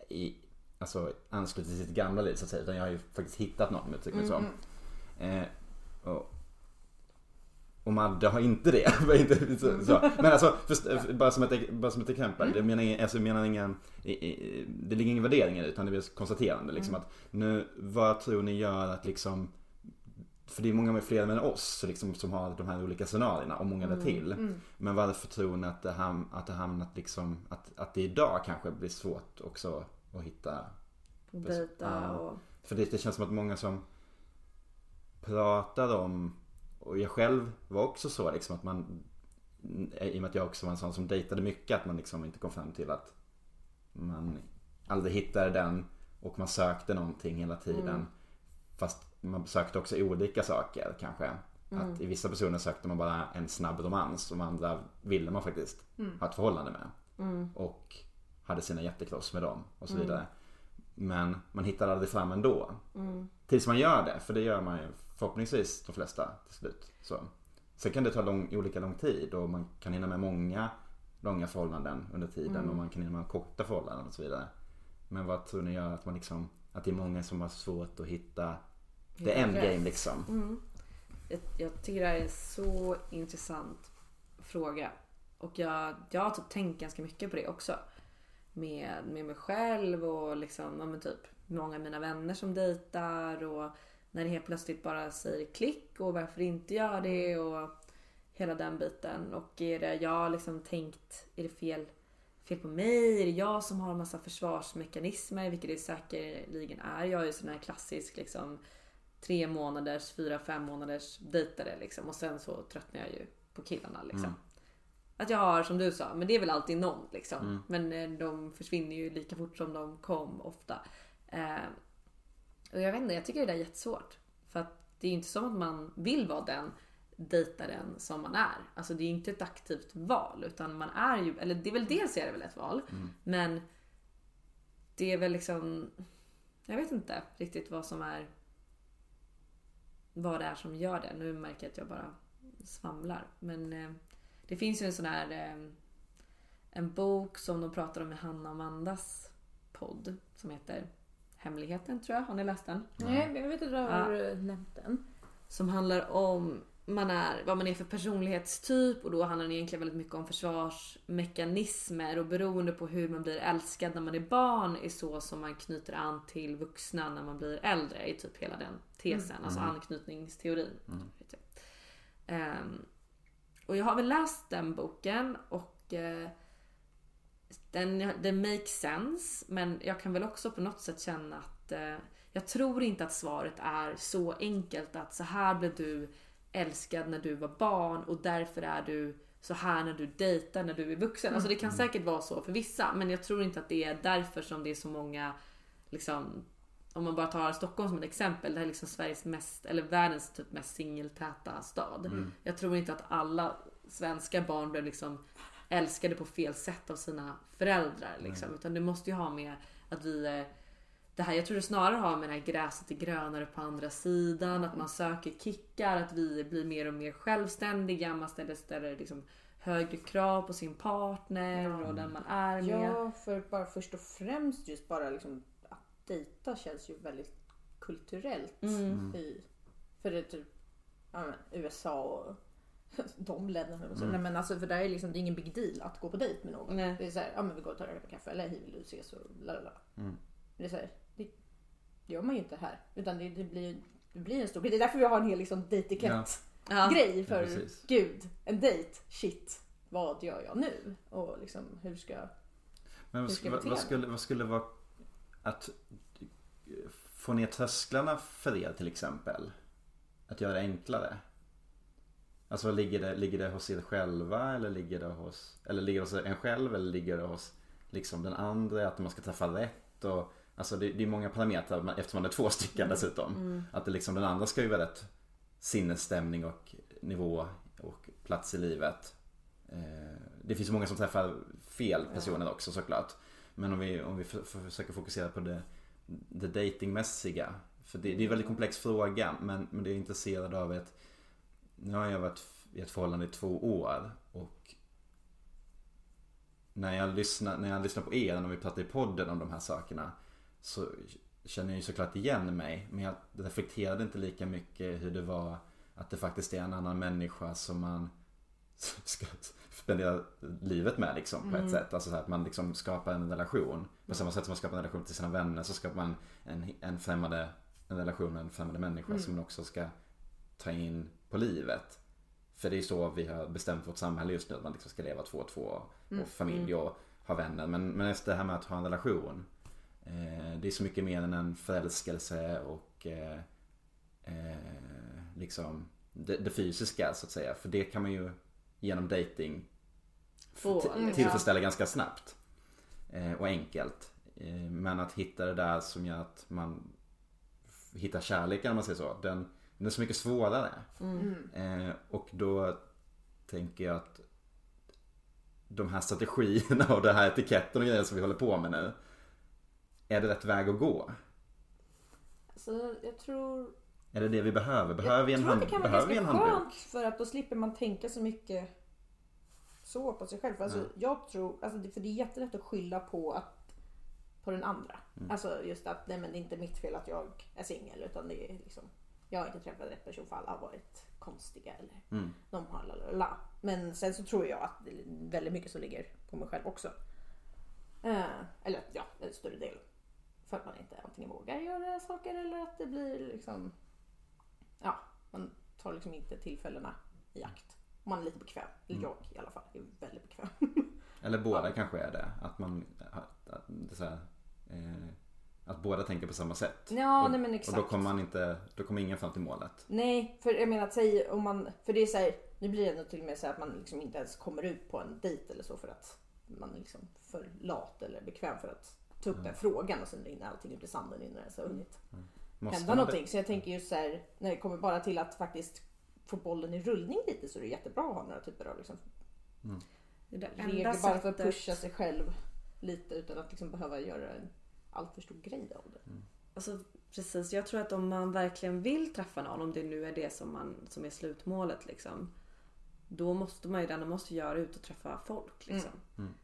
i, alltså anslutit till sitt gamla liv så att säga. Utan jag har ju faktiskt hittat någon om jag uttrycker mig så. Eh, och, och Madde har inte det. Så, så. Men alltså, först, bara, som ett, bara som ett exempel. Jag menar, ingen- alltså, menar ingen, det ligger ingen värdering i det utan det är ett konstaterande. Liksom, att nu, vad tror ni gör att liksom för det är många fler än oss liksom, som har de här olika scenarierna och många därtill. Men varför tror ni att det, ham, att det hamnat liksom, att, att det idag kanske blir svårt också att hitta Dejta och... för det, det känns som att många som pratar om, och jag själv var också så liksom att man, i och med att jag också var en sån som dejtade mycket, att man liksom inte kom fram till att man aldrig hittade den och man sökte någonting hela tiden. Fast man sökte också olika saker kanske. Att i vissa personer sökte man bara en snabb romans och andra ville man faktiskt ha ett förhållande med. Och hade sina hjärtekross med dem och så vidare. Men man hittar aldrig fram ändå. Tills man gör det, för det gör man ju förhoppningsvis de flesta till slut. Så. Sen kan det ta lång, olika lång tid och man kan hinna med många långa förhållanden under tiden och man kan hinna med korta förhållanden och så vidare. Men vad tror ni gör att man liksom, att det är många som har svårt att hitta the endgame liksom? Jag, jag tycker det här är en så intressant fråga. Och jag, jag har typ tänkt ganska mycket på det också. Med, med mig själv och liksom, ja, men typ många av mina vänner som dejtar och när det helt plötsligt bara säger klick och varför inte gör det och hela den biten. Och är det jag liksom tänkt, är det fel, fel på mig? Är det jag som har en massa försvarsmekanismer? Vilket det säkerligen är. Jag är ju sån här klassisk liksom tre månaders, fyra, fem månaders dejtare liksom. Och sen så tröttnar jag ju på killarna liksom. Att jag har som du sa, men det är väl alltid någon liksom. Men eh, de försvinner ju lika fort som de kom ofta. Eh, och jag vet inte, jag tycker det där är jättesvårt. För att det är ju inte som att man vill vara den dejtaren som man är. Alltså det är ju inte ett aktivt val utan man är ju, eller det är väl dels är det väl ett val. Men det är väl liksom, jag vet inte riktigt vad som är vad det är som gör det. Nu märker jag att jag bara svamlar. Men eh, det finns ju en sån här eh, en bok som de pratar om i Hanna och Amandas podd som heter Hemligheten tror jag. Har ni läst den? Nej, jag vet att du har nämnt den. Som handlar om man är, vad man är för personlighetstyp och då handlar det egentligen väldigt mycket om försvarsmekanismer och beroende på hur man blir älskad när man är barn är så som man knyter an till vuxna när man blir äldre i typ hela den tesen, alltså anknytningsteorin. Vet jag. Ehm, och jag har väl läst den boken och eh, den, den makes sense men jag kan väl också på något sätt känna att eh, jag tror inte att svaret är så enkelt att så här blev du älskad när du var barn och därför är du så här när du dejtar när du är vuxen. Alltså det kan säkert vara så för vissa men jag tror inte att det är därför som det är så många liksom om man bara tar Stockholm som ett exempel, det här är liksom Sveriges mest, eller världens typ mest singeltäta stad. Jag tror inte att alla svenska barn blev liksom älskade på fel sätt av sina föräldrar. Liksom. Utan det måste ju ha med att vi det här, jag tror det snarare har med det här gräset är grönare på andra sidan, att man söker kickar, att vi blir mer och mer självständiga, man ställer, ställer liksom högre krav på sin partner och den man är med. Ja, för bara först och främst just bara liksom att dejta känns ju väldigt kulturellt. Mm. I, för det är typ ja, men, USA och de länderna. Så. Mm. Nej, men alltså, för där är liksom, det är ingen big deal att gå på dejt med någon. Nej. Det är såhär, ja men vi går och tar en kaffe eller hej vill du ses och la la la. Mm. Det är såhär, det, Det gör man ju inte här. Utan det, det, blir, det blir en stor grej. Det är därför vi har en hel liksom, dejtikett Ja. grej för Ja, gud, en dejt, shit, vad gör jag nu? Och liksom hur ska jag... Men Hur vad, ska jag vad, vad, skulle, vad skulle vara att få ner trösklarna för er till exempel? Att göra det enklare? Alltså ligger det, ligger det hos er själva eller ligger det hos, eller ligger det hos en själv eller ligger det hos liksom den andra? Att man ska träffa rätt och Alltså det, det är många parametrar eftersom man är två stycken dessutom. Att det liksom den andra ska ju vara rätt sinnesstämning och nivå och plats i livet. Eh, Det finns ju många som träffar fel personer också såklart. Men om vi, om vi försöker fokusera på det, det datingmässiga. För det, det är en väldigt komplex fråga men, men det är intresserad av ett Nu har jag varit i ett förhållande i två år och när jag lyssnar, när jag lyssnar på er när vi pratar i podden om de här sakerna så känner jag ju såklart igen mig men jag reflekterade inte lika mycket hur det var att det faktiskt är en annan människa som man ska spendera livet med liksom på ett sätt. Alltså så att man liksom skapar en relation. På samma sätt som man skapar en relation till sina vänner så skapar man en, en främmande en relation med en främmande människa som man också ska ta in på livet. För det är så vi har bestämt vårt samhälle just nu. Att man liksom ska leva två och två och familj och ha vänner. Men, men just det här med att ha en relation. Eh, det är så mycket mer än en förälskelse och eh, eh, liksom det, det fysiska så att säga. För det kan man ju genom dating liksom. tillfredsställa ganska snabbt. Eh, och enkelt. Eh, men att hitta det där som gör att man hittar kärleken om man säger så. Den, den är så mycket svårare. Eh, och då tänker jag att de här strategierna och den här etiketten och grejer som vi håller på med nu. Är det rätt väg att gå? Så jag tror... Är det det vi behöver? Behöver vi en, jag tror hand, att det kan vara ganska handbok? skönt för att då slipper man tänka så mycket så på sig själv. Alltså, jag tror, alltså, för det är jättelätt att skylla på, att, på den andra. Mm. Alltså just att nej, men det är inte mitt fel att jag är singel utan det är liksom jag har inte träffat rätt person för alla har varit konstiga eller Mm. de har la, la, la. Men sen så tror jag att det är väldigt mycket som ligger på mig själv också. Eh, eller ja, en större del. För att man inte antingen vågar göra saker eller att det blir liksom ja, man tar liksom inte tillfällena i akt. Man är lite bekväm. Eller Mm. jag i alla fall är väldigt bekväm. Eller båda kanske är det. Att man att, att, det så här, att båda tänker på samma sätt. Ja, och, nej men och exakt. då kommer man inte, då kommer ingen fram till målet. Nej, för jag menar att säga om man, för det är så här, nu blir det nog till och med så att man liksom inte ens kommer ut på en dejt eller så för att man är liksom för lat eller bekväm för att ta upp den frågan och sen rinner allting ut i sanden innan det ens har hunnit Måste hända någonting. Så jag tänker ju så här, när det kommer bara till att faktiskt få bollen i rullning lite så är det jättebra att ha några typer av liksom enda regler bara för att pusha sig själv lite utan att liksom behöva göra en alltför stor grej av det. Alltså, precis, jag tror att om man verkligen vill träffa någon, om det nu är det som, man, som är slutmålet liksom. Då måste man ju det man måste göra ut och träffa folk. Liksom.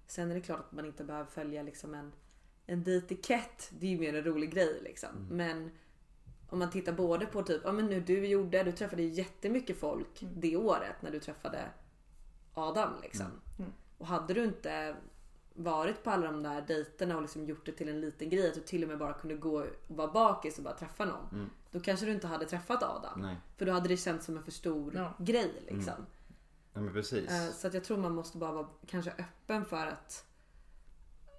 Sen är det klart att man inte behöver följa liksom en, en dejtikett. Det är ju mer en rolig grej liksom. Men om man tittar både på typ, ja men nu du gjorde, du träffade jättemycket folk det året när du träffade Adam liksom. Och hade du inte varit på alla de där dejterna och liksom gjort det till en liten grej att du till och med bara kunde gå och vara bakis och bara träffa någon. Då kanske du inte hade träffat Adam. Nej. För då hade det känts som en för stor Ja. grej liksom. Ja men precis. Eh, Så att jag tror man måste bara vara kanske öppen för att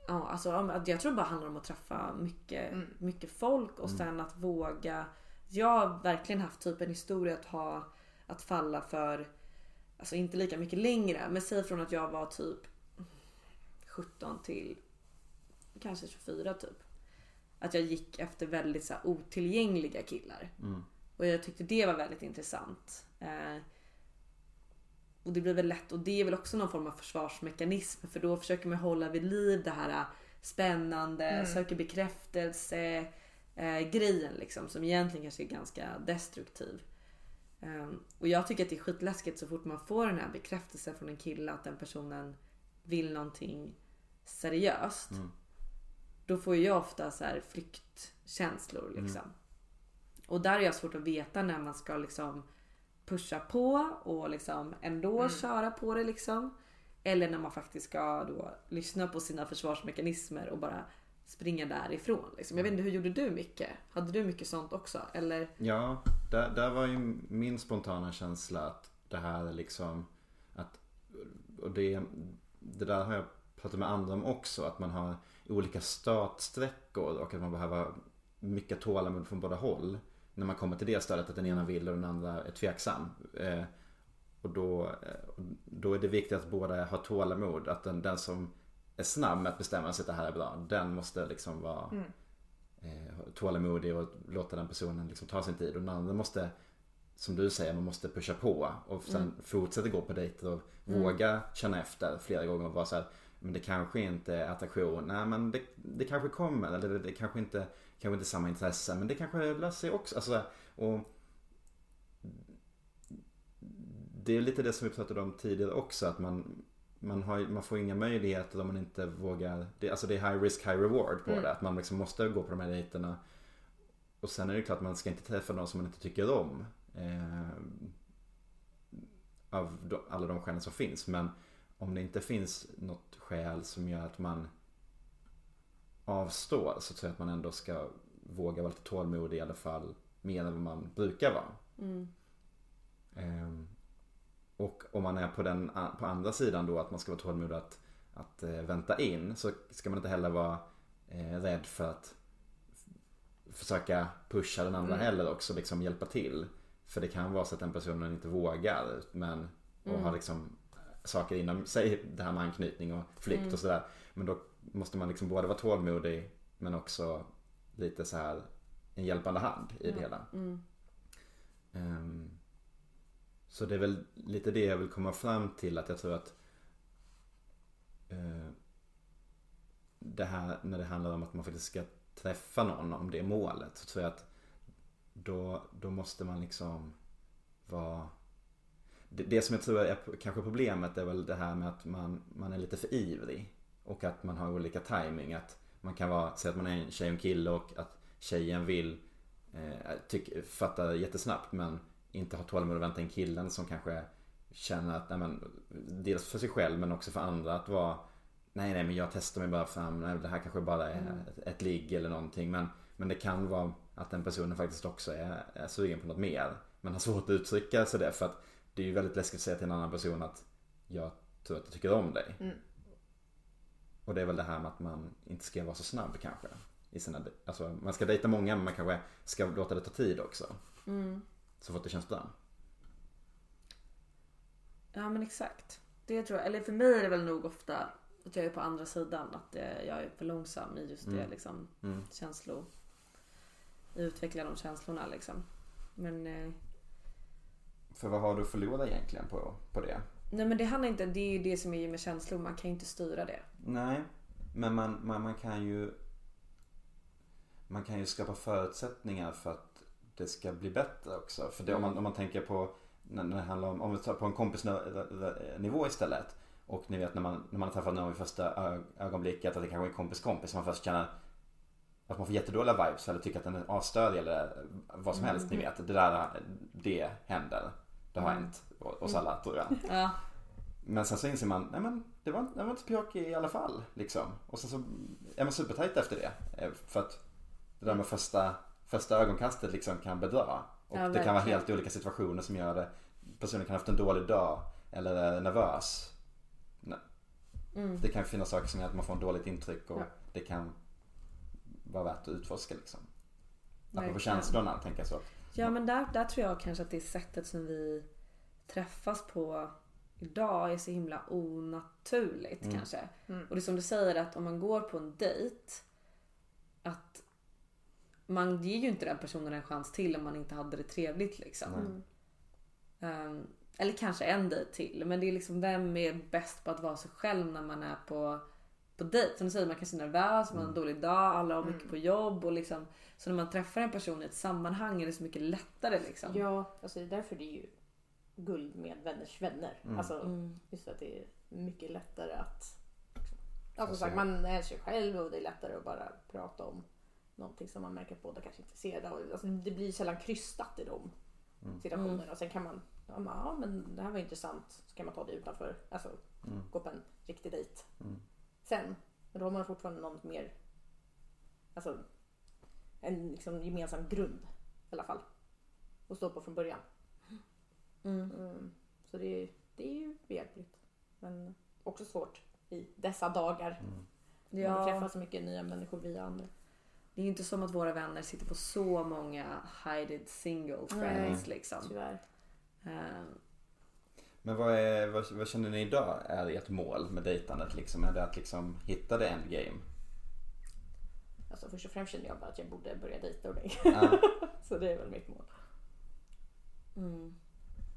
Ja, alltså, jag tror bara handlar om att träffa mycket, mycket folk och sen att våga. Jag har verkligen haft typ en historia att ha att falla för, alltså inte lika mycket längre, men säg från att jag var typ 17 till kanske 24 typ. Att jag gick efter väldigt så här, otillgängliga killar. Och jag tyckte det var väldigt intressant. Eh, och det blir väl lätt och det är väl också någon form av försvarsmekanism för då försöker man hålla vid liv det här äh, spännande, söker bekräftelse eh, grejen liksom som egentligen kanske är ganska destruktiv. Ehm, och jag tycker att det är skitläskigt så fort man får den här bekräftelsen från en kille att den personen vill någonting seriöst. Då får ju jag ofta så här flyktkänslor liksom. Och där är jag svårt att veta när man ska liksom pusha på och liksom ändå köra på det liksom. Eller när man faktiskt ska då lyssna på sina försvarsmekanismer och bara springa därifrån. Liksom. Jag vet inte, hur gjorde du mycket? Hade du mycket sånt också? Eller? Ja, där, där var ju min spontana känsla att det här är liksom att och det, det där har jag pratat med andra om också att man har olika startsträckor och att man behöver mycket tålamod från båda håll. När man kommer till det stället att den ena vill och den andra är tveksam. Eh, och då, eh, då är det viktigt att båda har tålamod. Att den, den som är snabb med att bestämma sig att det här är bra. Den måste liksom vara Mm. eh, tålamodig och låta den personen liksom ta sin tid. Och den andra måste, som du säger, man måste pusha på. Och sen fortsätta gå på dejter och våga känna efter flera gånger och vara så här. Men det kanske inte är attraktion. Nej men det, det kanske kommer. Eller det, det kanske inte kanske inte samma intresse. Men det kanske löser sig också. Alltså, och det är lite det som vi pratade om tidigare också. Att man, man, har, man får inga möjligheter om man inte vågar. Det, alltså det är high risk, high reward på det. Att man liksom måste gå på de här dejterna. Och sen är det klart att man ska inte träffa någon som man inte tycker om. Eh, av alla de skälen som finns. Men om det inte finns något skäl som gör att man avstår så tror jag att man ändå ska våga vara lite tålmodig i alla fall. Mer än vad man brukar vara. Ehm, och om man är på, den, på andra sidan då att man ska vara tålmodig att, att eh, vänta in så ska man inte heller vara eh, rädd för att försöka pusha den andra heller också, liksom hjälpa till. För det kan vara så att den personen inte vågar men och har liksom saker inom sig, det här med anknytning och flykt och sådär. Men då måste man liksom både vara tålmodig men också lite så här en hjälpande hand i det hela. Ehm, så det är väl lite det jag vill komma fram till att jag tror att eh, det här när det handlar om att man faktiskt ska träffa någon om det är målet så tror jag att då, då måste man liksom vara det, det som jag tror är kanske problemet är väl det här med att man, man är lite för ivrig. Och att man har olika timing. Att man kan vara, säga att man är en tjej och en kille och att tjejen vill eh, tyck, fatta jättesnabbt men inte har tålamod att vänta in killen som kanske känner att, nej men, dels för sig själv men också för andra att vara Nej nej men jag testar mig bara fram, nej, det här kanske bara är ett, ett ligg eller någonting. Men, men det kan vara att den personen faktiskt också är, är sugen på något mer. Men har svårt att uttrycka sig det för att det är ju väldigt läskigt att säga till en annan person att jag tror att jag tycker om dig. Mm. Och det är väl det här med att man inte ska vara så snabb kanske. I sina, alltså, man ska dejta många men man kanske ska låta det ta tid också. Så fort det känns bra. Ja men exakt. Det tror jag. Eller för mig är det väl nog ofta att jag är på andra sidan. Att jag är för långsam i just det liksom. Mm. Känslor. Utveckla de känslorna liksom. Men eh, För vad har du att förlora egentligen på, på det? nej men det handlar inte. Det är ju det som är med känslor. Man kan ju inte styra det. Nej, men man, man, man kan ju Man kan ju skapa förutsättningar för att det ska bli bättre också. För det, om, man, om man tänker på när, det handlar om, om vi tar på en kompisnivå istället. Och ni vet när man, när man har träffat någon vid första ögonblicket att det kanske är en kompis kompis som man först känner att man får jättedåliga vibes eller tycker att den är asstörig eller vad som helst. Ni vet, det där det händer. Det har hänt oss alla tror jag. Ja. Men sen så inser man, nej men det var, det var inte pjåkig i alla fall. Liksom. Och sen så är man supertajt efter det. Eh, För att det där med första, första ögonkastet liksom kan bedra. Och Ja, det kan vara helt olika situationer som gör det. Personen kan ha haft en dålig dag eller är nervös. Nej. Mm. Det kan finnas saker som gör att man får en dåligt intryck och Ja. det kan vara värt att utforska liksom. Apropå Verkligen. känslorna tänker jag så. Ja men där, där tror jag kanske att det sättet som vi träffas på idag är så himla onaturligt kanske. Och det är som du säger att om man går på en dejt att man ger ju inte den personen en chans till om man inte hade det trevligt liksom. Ehm, eller kanske en dejt till. Men det är liksom vem är bäst på att vara sig själv när man är på, på dejt? Som du säger, man kanske är nervös, man har en dålig dag, alla har mycket på jobb. Och liksom, så när man träffar en person i ett sammanhang är det så mycket lättare liksom. Ja, alltså det är därför det är ju guld med vänners vänner. Mm. Alltså Mm. just att det är mycket lättare att... Alltså- sagt, man är sig själv och det är lättare att bara prata om någonting som man märker att båda kanske är intresserade av. Alltså, det blir sällan krystat i de Mm. situationerna. Sen kan man, ja, men, det här var intressant, så kan man ta det utanför. Alltså Mm. gå på en riktig dejt. Mm. Sen, men då har man fortfarande något mer alltså, en liksom gemensam grund i alla fall. Att stå på från början. Mm. Mm. Så det, är- det är ju behjälpligt. Men också svårt i dessa dagar. Man Ja, träffar så mycket nya människor via andra. det är ju inte som att våra vänner sitter på så många hided single friends liksom. Tyvärr. Ehm, Men vad, är, vad, vad känner ni idag är ert mål med dejtandet liksom? Är det att liksom hitta det endgame? Alltså först och främst känner jag bara att jag borde börja dejta ordentligt. Ja. så det är väl mitt mål. mm.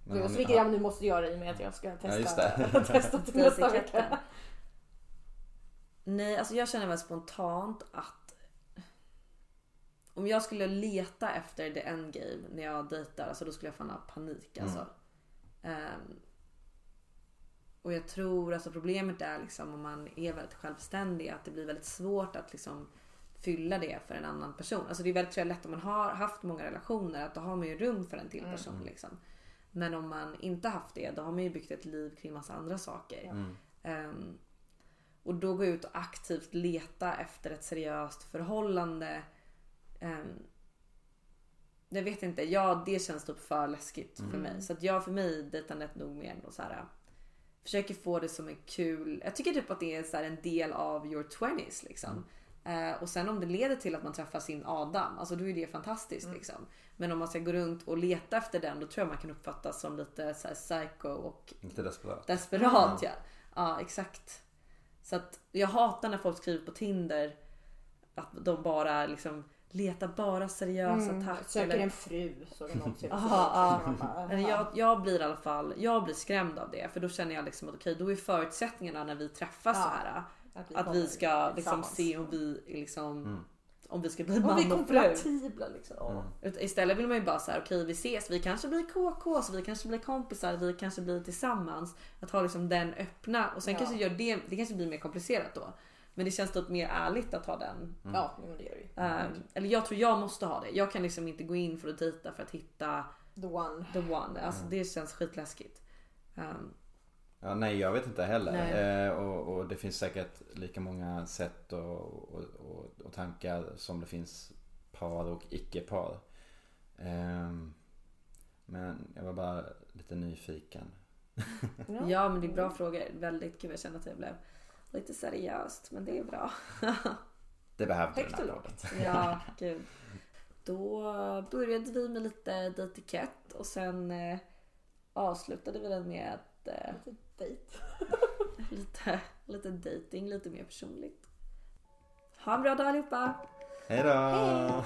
Men ni- vilket jag nu måste göra i och med att jag ska Ja, just testa, det. testa till nästa vecka. Nej, alltså jag känner väl spontant att om jag skulle leta efter the endgame när jag dejtar, alltså då skulle jag fan ha panik alltså. Ehm, och jag tror alltså problemet är liksom om man är väldigt självständig att det blir väldigt svårt att liksom fylla det för en annan person. Alltså det är väldigt tror jag, lätt om man har haft många relationer att då har man ju rum för en till person liksom. Men om man inte haft det då har man ju byggt ett liv kring massa andra saker. Ehm, och då gå ut och aktivt leta efter ett seriöst förhållande. Ehm, jag vet inte, ja det känns typ för läskigt för mig. Så att jag för mig dejtandet nog mer så här. Försöker få det som en kul, jag tycker typ att det är så en del av your 20s liksom. Eh, och sen om det leder till att man träffar sin Adam, alltså då är det fantastiskt liksom. Men om man ska gå runt och leta efter den då tror jag man kan uppfattas som lite så psycho och Lite desperat. Desperat ja. Ja exakt. Så att jag hatar när folk skriver på Tinder att de bara liksom letar bara seriösa Mm, tack. söker eller- en fru så det någon ser Aha, så bara, Eller aha. jag, jag blir i alla fall jag blir skrämd av det för då känner jag liksom att okej då är förutsättningarna när vi träffas Ja, så här Att vi, att vi ska liksom se om vi är liksom Mm. om vi ska bli Om vi man är och fru. kompatibla liksom. Ut- Istället vill man ju bara så här, okej vi ses, vi kanske blir KK, så vi kanske blir kompisar, vi kanske blir tillsammans. Att ha liksom den öppna och sen Ja. kanske gör det, det kanske blir mer komplicerat då. Men det känns då mer ärligt att ha den. Ja, jo, men det gör det ju. Ehm, eller jag tror jag måste ha det. Jag kan liksom inte gå in för att dejta för att hitta The one. the one. Alltså det känns skitläskigt. Ehm, Ja, nej, jag vet inte heller. Eh, och, och det finns säkert lika många sätt och, och, och, och tankar som det finns par och icke-par. Ehm, men jag var bara lite nyfiken. ja men det är bra frågor. Väldigt kul. Jag känner att jag blev lite seriöst men det är bra. Det behövde Högt den här podden. Ja, gud. Då började vi med lite dejtikett och sen eh, avslutade vi den med att eh, Dejt. lite, lite dating, lite mer personligt. Ha en bra dag allihopa! Hej då!